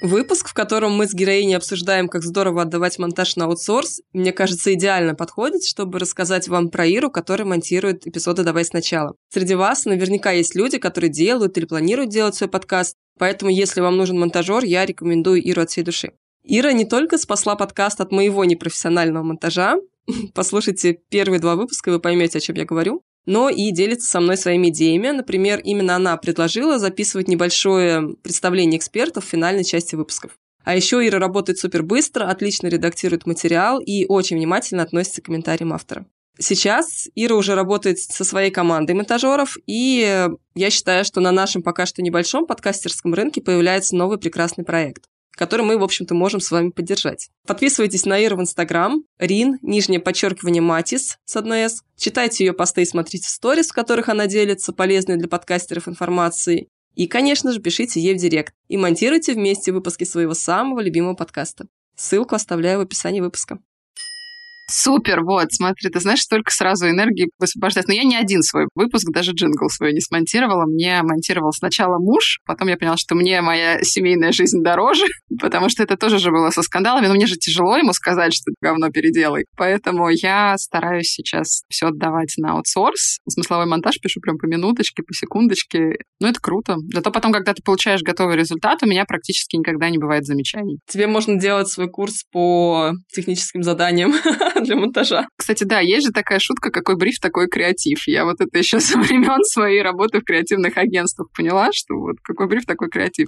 Выпуск, в котором мы с героиней обсуждаем, как здорово отдавать монтаж на аутсорс, мне кажется, идеально подходит, чтобы рассказать вам про Иру, которая монтирует эпизоды «Давай сначала». Среди вас наверняка есть люди, которые делают или планируют делать свой подкаст, поэтому если вам нужен монтажер, я рекомендую Иру от всей души. Ира не только спасла подкаст от моего непрофессионального монтажа, послушайте первые два выпуска, и вы поймете, о чем я говорю, но и делится со мной своими идеями. Например, именно она предложила записывать небольшое представление экспертов в финальной части выпусков. А еще Ира работает супер быстро, отлично редактирует материал и очень внимательно относится к комментариям автора. Сейчас Ира уже работает со своей командой монтажеров, и я считаю, что на нашем пока что небольшом подкастерском рынке появляется новый прекрасный проект который мы, в общем-то, можем с вами поддержать. Подписывайтесь на Иру в Инстаграм, Рин, нижнее подчеркивание Матис с одной «с». Читайте ее посты и смотрите сторис, в которых она делится полезной для подкастеров информацией. И, конечно же, пишите ей в директ и монтируйте вместе выпуски своего самого любимого подкаста. Ссылку оставляю в описании выпуска. Супер, вот, смотри, ты знаешь, столько сразу энергии высвобождается. Но я не один свой выпуск, даже джингл свой не смонтировала. Мне монтировал сначала муж, потом я поняла, что мне моя семейная жизнь дороже, потому что это тоже же было со скандалами, но мне же тяжело ему сказать, что говно переделай. Поэтому я стараюсь сейчас все отдавать на аутсорс. Смысловой монтаж пишу прям по минуточке, по секундочке. Ну, это круто. Зато потом, когда ты получаешь готовый результат, у меня практически никогда не бывает замечаний. Тебе можно делать свой курс по техническим заданиям для монтажа. Кстати, да, есть же такая шутка, какой бриф, такой креатив. Я вот это еще со времен своей работы в креативных агентствах поняла, что вот какой бриф, такой креатив.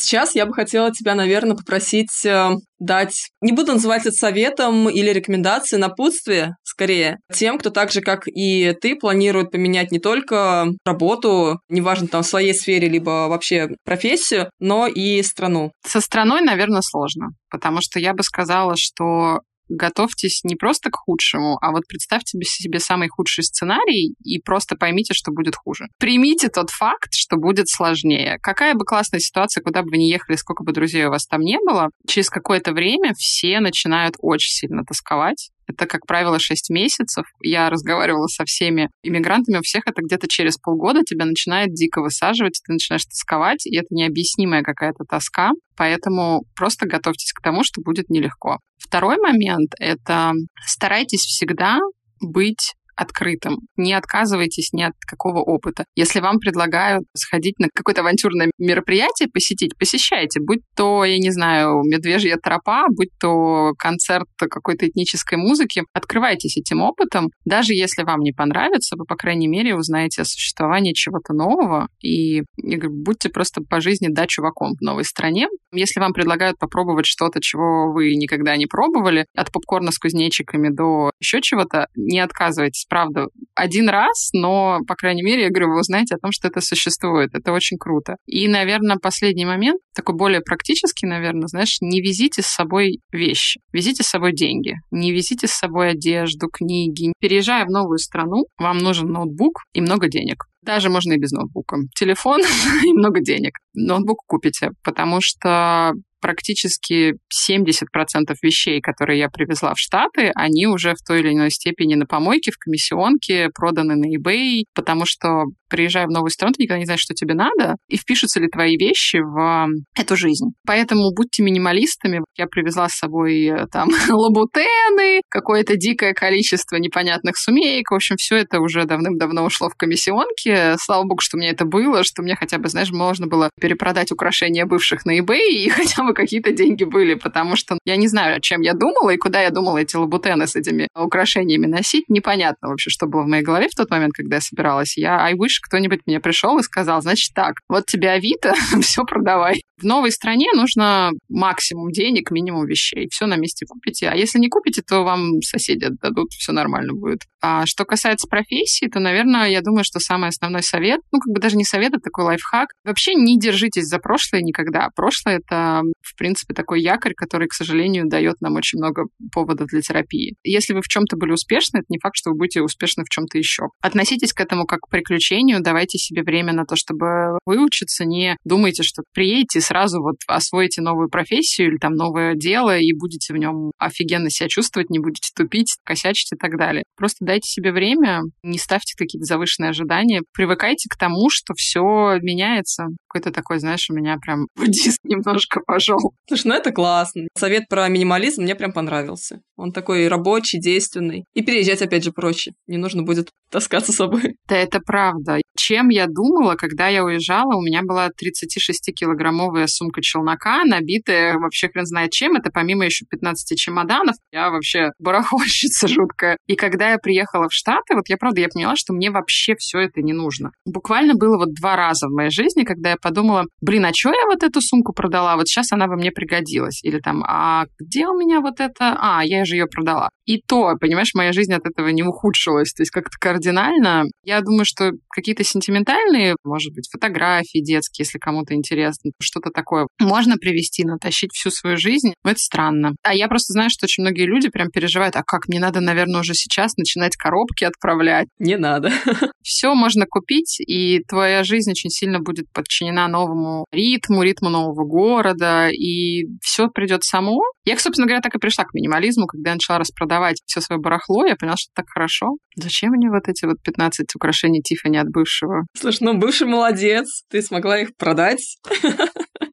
Сейчас я бы хотела тебя, наверное, попросить э, дать, не буду называть это советом или рекомендацией, напутствие, скорее, тем, кто так же, как и ты, планирует поменять не только работу, неважно, там, в своей сфере, либо вообще профессию, но и страну. Со страной, наверное, сложно, потому что я бы сказала, что готовьтесь не просто к худшему, а вот представьте себе самый худший сценарий и просто поймите, что будет хуже. Примите тот факт, что будет сложнее. Какая бы классная ситуация, куда бы вы ни ехали, сколько бы друзей у вас там не было, через какое-то время все начинают очень сильно тосковать, это, как правило, 6 месяцев. Я разговаривала со всеми иммигрантами, у всех это где-то через полгода тебя начинает дико высаживать, ты начинаешь тосковать, и это необъяснимая какая-то тоска. Поэтому просто готовьтесь к тому, что будет нелегко. Второй момент — это старайтесь всегда быть открытым. Не отказывайтесь ни от какого опыта. Если вам предлагают сходить на какое-то авантюрное мероприятие, посетить, посещайте. Будь то, я не знаю, медвежья тропа, будь то концерт какой-то этнической музыки, открывайтесь этим опытом. Даже если вам не понравится, вы, по крайней мере, узнаете о существовании чего-то нового и, и будьте просто по жизни да чуваком в новой стране. Если вам предлагают попробовать что-то, чего вы никогда не пробовали, от попкорна с кузнечиками до еще чего-то, не отказывайтесь правда, один раз, но, по крайней мере, я говорю, вы узнаете о том, что это существует. Это очень круто. И, наверное, последний момент, такой более практический, наверное, знаешь, не везите с собой вещи, везите с собой деньги, не везите с собой одежду, книги. Переезжая в новую страну, вам нужен ноутбук и много денег. Даже можно и без ноутбука. Телефон и много денег. Ноутбук купите, потому что практически 70% вещей, которые я привезла в Штаты, они уже в той или иной степени на помойке, в комиссионке, проданы на eBay, потому что приезжая в новую страну, ты никогда не знаешь, что тебе надо, и впишутся ли твои вещи в эту жизнь. Поэтому будьте минималистами. Я привезла с собой э, там лабутены, какое-то дикое количество непонятных сумеек. В общем, все это уже давным-давно ушло в комиссионки. Слава богу, что у меня это было, что мне хотя бы, знаешь, можно было перепродать украшения бывших на eBay, и хотя какие-то деньги были, потому что я не знаю, о чем я думала и куда я думала эти лабутены с этими украшениями носить. Непонятно вообще, что было в моей голове в тот момент, когда я собиралась. Я I wish кто-нибудь мне пришел и сказал, значит так, вот тебе Авито, все продавай. В новой стране нужно максимум денег, минимум вещей. Все на месте купите. А если не купите, то вам соседи отдадут, все нормально будет. А что касается профессии, то, наверное, я думаю, что самый основной совет, ну, как бы даже не совет, а такой лайфхак, вообще не держитесь за прошлое никогда. Прошлое — это, в принципе, такой якорь, который, к сожалению, дает нам очень много поводов для терапии. Если вы в чем-то были успешны, это не факт, что вы будете успешны в чем-то еще. Относитесь к этому как к приключению, давайте себе время на то, чтобы выучиться, не думайте, что приедете сразу вот освоите новую профессию или там новое дело и будете в нем офигенно себя чувствовать, не будете тупить, косячить и так далее. Просто дайте себе время, не ставьте какие-то завышенные ожидания, привыкайте к тому, что все меняется. Какой-то такой, знаешь, у меня прям буддист немножко пошел. Слушай, ну это классно. Совет про минимализм мне прям понравился. Он такой рабочий, действенный. И переезжать, опять же, проще. Не нужно будет таскаться с собой. Да, это правда. Чем я думала, когда я уезжала, у меня была 36-килограммовая сумка челнока, набитая вообще хрен знает чем. Это помимо еще 15 чемоданов. Я вообще барахольщица жуткая. И когда я приехала в Штаты, вот я правда, я поняла, что мне вообще все это не нужно. Буквально было вот два раза в моей жизни, когда я подумала, блин, а что я вот эту сумку продала? Вот сейчас она бы мне пригодилась. Или там, а где у меня вот это? А, я же ее продала. И то, понимаешь, моя жизнь от этого не ухудшилась. То есть как-то кардинально. Я думаю, что какие-то сентиментальные, может быть, фотографии детские, если кому-то интересно, что-то такое можно привести, натащить всю свою жизнь. Но это странно. А я просто знаю, что очень многие люди прям переживают, а как, мне надо, наверное, уже сейчас начинать коробки отправлять. Не надо. Все можно купить, и твоя жизнь очень сильно будет подчинена новому ритму, ритму нового города, и все придет само. Я, собственно говоря, так и пришла к минимализму, когда я начала распродавать все свое барахло, я поняла, что так хорошо. Зачем мне вот эти вот 15 украшений Тиффани от бывшего? Слушай, ну бывший молодец, ты смогла их продать.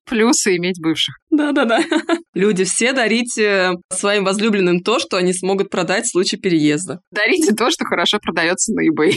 Плюсы иметь бывших. Да-да-да. Люди, все дарите своим возлюбленным то, что они смогут продать в случае переезда. Дарите то, что хорошо продается на eBay.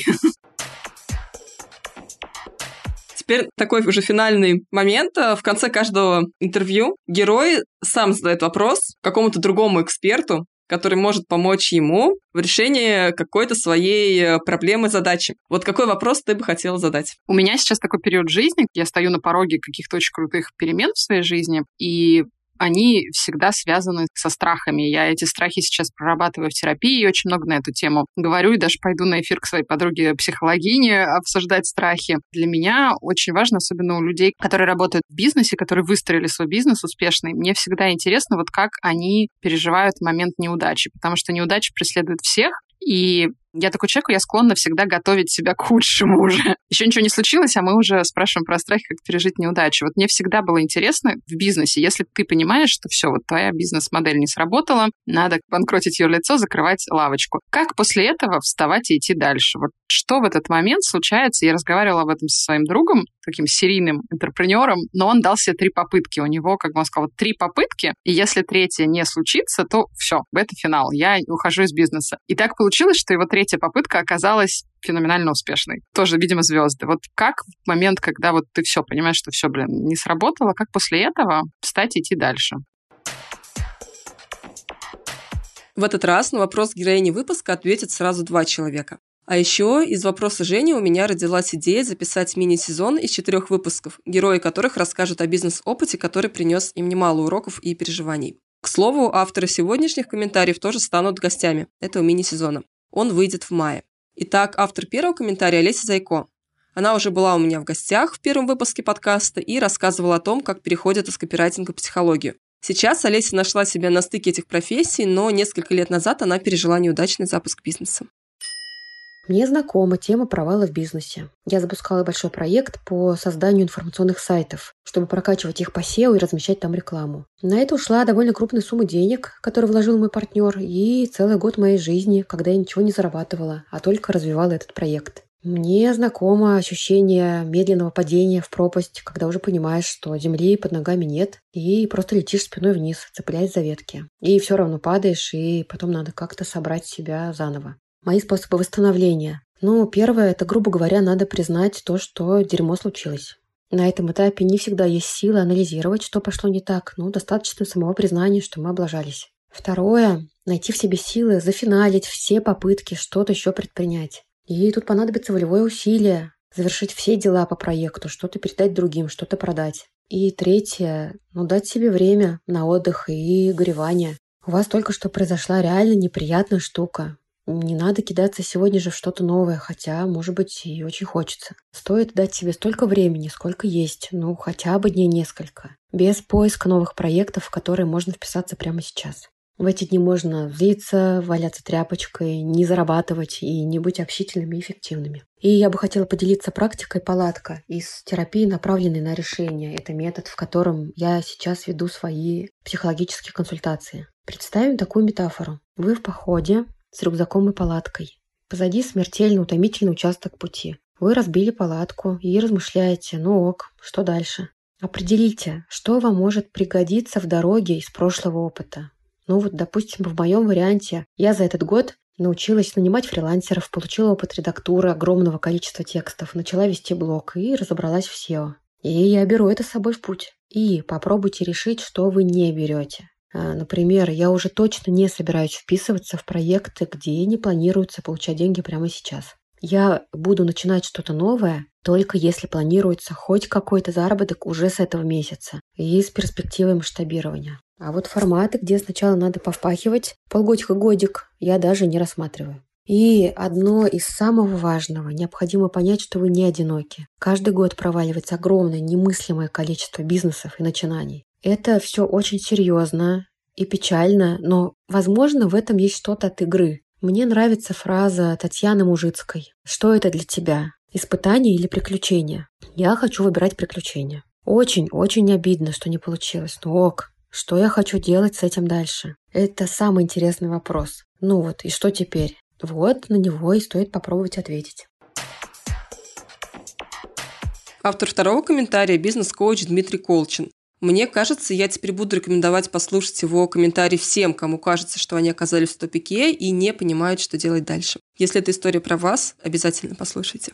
Теперь такой уже финальный момент. В конце каждого интервью герой сам задает вопрос какому-то другому эксперту, который может помочь ему в решении какой-то своей проблемы, задачи. Вот какой вопрос ты бы хотела задать? У меня сейчас такой период жизни, я стою на пороге каких-то очень крутых перемен в своей жизни, и они всегда связаны со страхами. Я эти страхи сейчас прорабатываю в терапии и очень много на эту тему говорю, и даже пойду на эфир к своей подруге психологине обсуждать страхи. Для меня очень важно, особенно у людей, которые работают в бизнесе, которые выстроили свой бизнес успешный, мне всегда интересно, вот как они переживают момент неудачи, потому что неудача преследует всех, и я такой человек, я склонна всегда готовить себя к худшему уже. Еще ничего не случилось, а мы уже спрашиваем про страхи, как пережить неудачу. Вот мне всегда было интересно в бизнесе, если ты понимаешь, что все, вот твоя бизнес-модель не сработала, надо банкротить ее лицо, закрывать лавочку. Как после этого вставать и идти дальше? Вот что в этот момент случается? Я разговаривала об этом со своим другом, таким серийным интерпренером, но он дал себе три попытки. У него, как бы он сказал, три попытки, и если третья не случится, то все, это финал, я ухожу из бизнеса. И так получилось, что его третья попытка оказалась феноменально успешной. Тоже, видимо, звезды. Вот как в момент, когда вот ты все понимаешь, что все, блин, не сработало, как после этого встать и идти дальше? В этот раз на вопрос героини выпуска ответят сразу два человека. А еще из вопроса Жени у меня родилась идея записать мини-сезон из четырех выпусков, герои которых расскажут о бизнес-опыте, который принес им немало уроков и переживаний. К слову, авторы сегодняшних комментариев тоже станут гостями этого мини-сезона. Он выйдет в мае. Итак, автор первого комментария Олеся Зайко. Она уже была у меня в гостях в первом выпуске подкаста и рассказывала о том, как переходит из копирайтинга в психологию. Сейчас Олеся нашла себя на стыке этих профессий, но несколько лет назад она пережила неудачный запуск бизнеса. Мне знакома тема провала в бизнесе. Я запускала большой проект по созданию информационных сайтов, чтобы прокачивать их по SEO и размещать там рекламу. На это ушла довольно крупная сумма денег, которую вложил мой партнер, и целый год моей жизни, когда я ничего не зарабатывала, а только развивала этот проект. Мне знакомо ощущение медленного падения в пропасть, когда уже понимаешь, что земли под ногами нет, и просто летишь спиной вниз, цепляясь за ветки. И все равно падаешь, и потом надо как-то собрать себя заново. Мои способы восстановления. Ну, первое, это, грубо говоря, надо признать то, что дерьмо случилось. На этом этапе не всегда есть силы анализировать, что пошло не так, ну, достаточно самого признания, что мы облажались. Второе, найти в себе силы зафиналить все попытки что-то еще предпринять. И тут понадобится волевое усилие, завершить все дела по проекту, что-то передать другим, что-то продать. И третье, ну, дать себе время на отдых и горевание. У вас только что произошла реально неприятная штука. Не надо кидаться сегодня же в что-то новое, хотя, может быть, и очень хочется. Стоит дать себе столько времени, сколько есть, ну, хотя бы дней несколько, без поиска новых проектов, в которые можно вписаться прямо сейчас. В эти дни можно злиться, валяться тряпочкой, не зарабатывать и не быть общительными и эффективными. И я бы хотела поделиться практикой палатка из терапии, направленной на решение. Это метод, в котором я сейчас веду свои психологические консультации. Представим такую метафору. Вы в походе, с рюкзаком и палаткой. Позади смертельно утомительный участок пути. Вы разбили палатку и размышляете, ну ок, что дальше? Определите, что вам может пригодиться в дороге из прошлого опыта. Ну вот, допустим, в моем варианте я за этот год научилась нанимать фрилансеров, получила опыт редактуры огромного количества текстов, начала вести блог и разобралась в SEO. И я беру это с собой в путь. И попробуйте решить, что вы не берете. А, например, я уже точно не собираюсь вписываться в проекты, где не планируется получать деньги прямо сейчас. Я буду начинать что-то новое, только если планируется хоть какой-то заработок уже с этого месяца и с перспективой масштабирования. А вот форматы, где сначала надо повпахивать полгодика-годик, я даже не рассматриваю. И одно из самого важного, необходимо понять, что вы не одиноки. Каждый год проваливается огромное, немыслимое количество бизнесов и начинаний. Это все очень серьезно и печально, но, возможно, в этом есть что-то от игры. Мне нравится фраза Татьяны Мужицкой. Что это для тебя? Испытание или приключение? Я хочу выбирать приключения. Очень-очень обидно, что не получилось. Но ок, что я хочу делать с этим дальше? Это самый интересный вопрос. Ну вот, и что теперь? Вот на него и стоит попробовать ответить. Автор второго комментария – бизнес-коуч Дмитрий Колчин. Мне кажется, я теперь буду рекомендовать послушать его комментарий всем, кому кажется, что они оказались в тупике и не понимают, что делать дальше. Если эта история про вас, обязательно послушайте.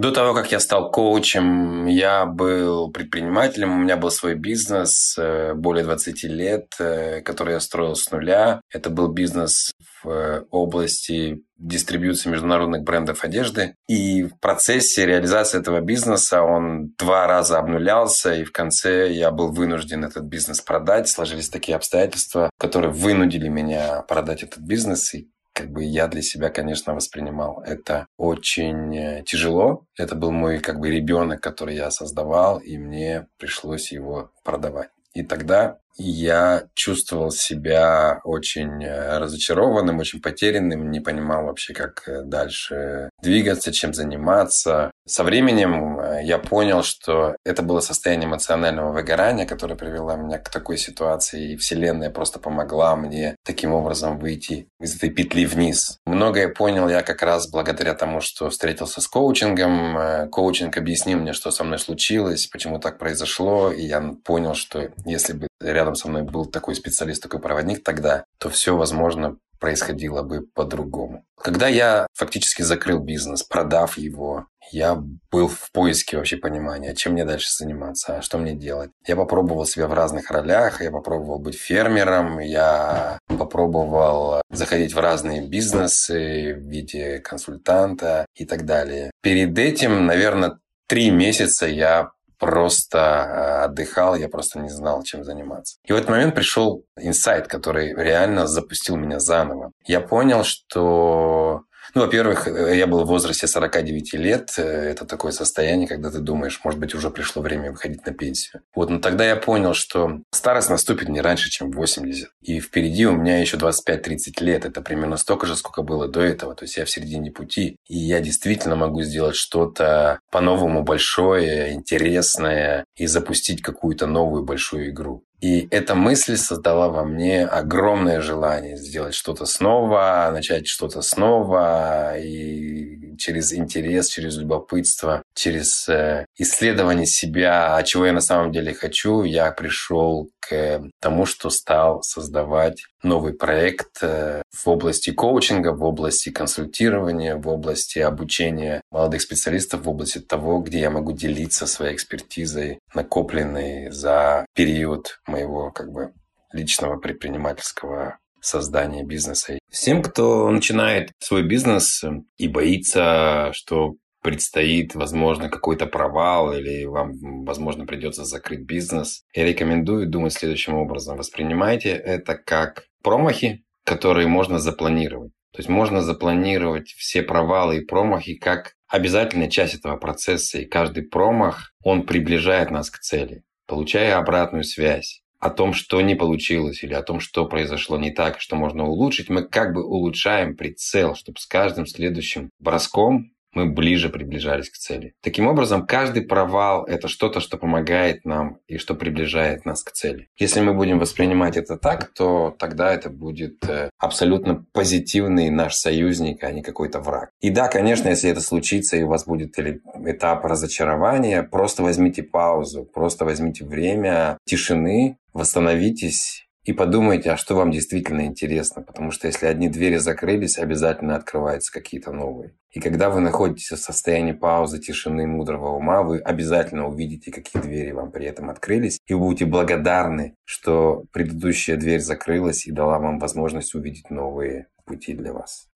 До того, как я стал коучем, я был предпринимателем, у меня был свой бизнес э, более 20 лет, э, который я строил с нуля. Это был бизнес в э, области дистрибьюции международных брендов одежды. И в процессе реализации этого бизнеса он два раза обнулялся, и в конце я был вынужден этот бизнес продать. Сложились такие обстоятельства, которые вынудили меня продать этот бизнес. И как бы я для себя, конечно, воспринимал это очень э, тяжело. Это был мой как бы ребенок, который я создавал, и мне пришлось его продавать. И тогда я чувствовал себя очень э, разочарованным, очень потерянным, не понимал вообще, как э, дальше двигаться, чем заниматься. Со временем э, я понял, что это было состояние эмоционального выгорания, которое привело меня к такой ситуации, и Вселенная просто помогла мне таким образом выйти из этой петли вниз. Многое понял я как раз благодаря тому, что встретился с коучингом. Коучинг объяснил мне, что со мной случилось, почему так произошло, и я понял, что если бы рядом со мной был такой специалист, такой проводник тогда, то все, возможно, происходило бы по-другому. Когда я фактически закрыл бизнес, продав его, я был в поиске вообще понимания, чем мне дальше заниматься, а что мне делать. Я попробовал себя в разных ролях, я попробовал быть фермером, я попробовал заходить в разные бизнесы в виде консультанта и так далее. Перед этим, наверное, три месяца я просто э, отдыхал, я просто не знал, чем заниматься. И в этот момент пришел инсайт, который реально запустил меня заново. Я понял, что ну, во-первых, э, я был в возрасте 49 лет. Э, это такое состояние, когда ты думаешь, может быть, уже пришло время выходить на пенсию. Вот, но тогда я понял, что старость наступит не раньше, чем 80. И впереди у меня еще 25-30 лет. Это примерно столько же, сколько было до этого. То есть я в середине пути. И я действительно могу сделать что-то по-новому большое, интересное и запустить какую-то новую большую игру. И эта мысль создала во мне огромное желание сделать что-то снова, начать что-то снова. И через интерес, через любопытство, через э, исследование себя, а чего я на самом деле хочу, я пришел к тому, что стал создавать новый проект э, в области коучинга, в области консультирования, в области обучения молодых специалистов, в области того, где я могу делиться своей экспертизой, накопленной за период моего как бы личного предпринимательского создания бизнеса. Всем, кто начинает свой бизнес и боится, что предстоит, возможно, какой-то провал или вам, возможно, придется закрыть бизнес, я рекомендую думать следующим образом. Воспринимайте это как промахи, которые можно запланировать. То есть можно запланировать все провалы и промахи как обязательная часть этого процесса. И каждый промах, он приближает нас к цели, получая обратную связь о том, что не получилось, или о том, что произошло не так, что можно улучшить, мы как бы улучшаем прицел, чтобы с каждым следующим броском мы ближе приближались к цели. Таким образом, каждый провал – это что-то, что помогает нам и что приближает нас к цели. Если мы будем воспринимать это так, то тогда это будет э, абсолютно позитивный наш союзник, а не какой-то враг. И да, конечно, если это случится и у вас будет этап разочарования, просто возьмите паузу, просто возьмите время тишины, восстановитесь и подумайте, а что вам действительно интересно, потому что если одни двери закрылись, обязательно открываются какие-то новые. И когда вы находитесь в состоянии паузы, тишины, мудрого ума, вы обязательно увидите, какие двери вам при этом открылись, и будете благодарны, что предыдущая дверь закрылась и дала вам возможность увидеть новые пути для вас.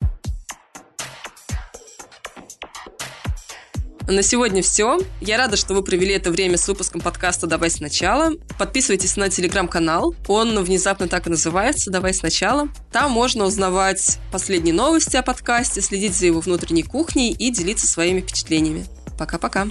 На сегодня все. Я рада, что вы провели это время с выпуском подкаста «Давай сначала». Подписывайтесь на телеграм-канал. Он внезапно так и называется «Давай сначала». Там можно узнавать последние новости о подкасте, следить за его внутренней кухней и делиться своими впечатлениями. Пока-пока.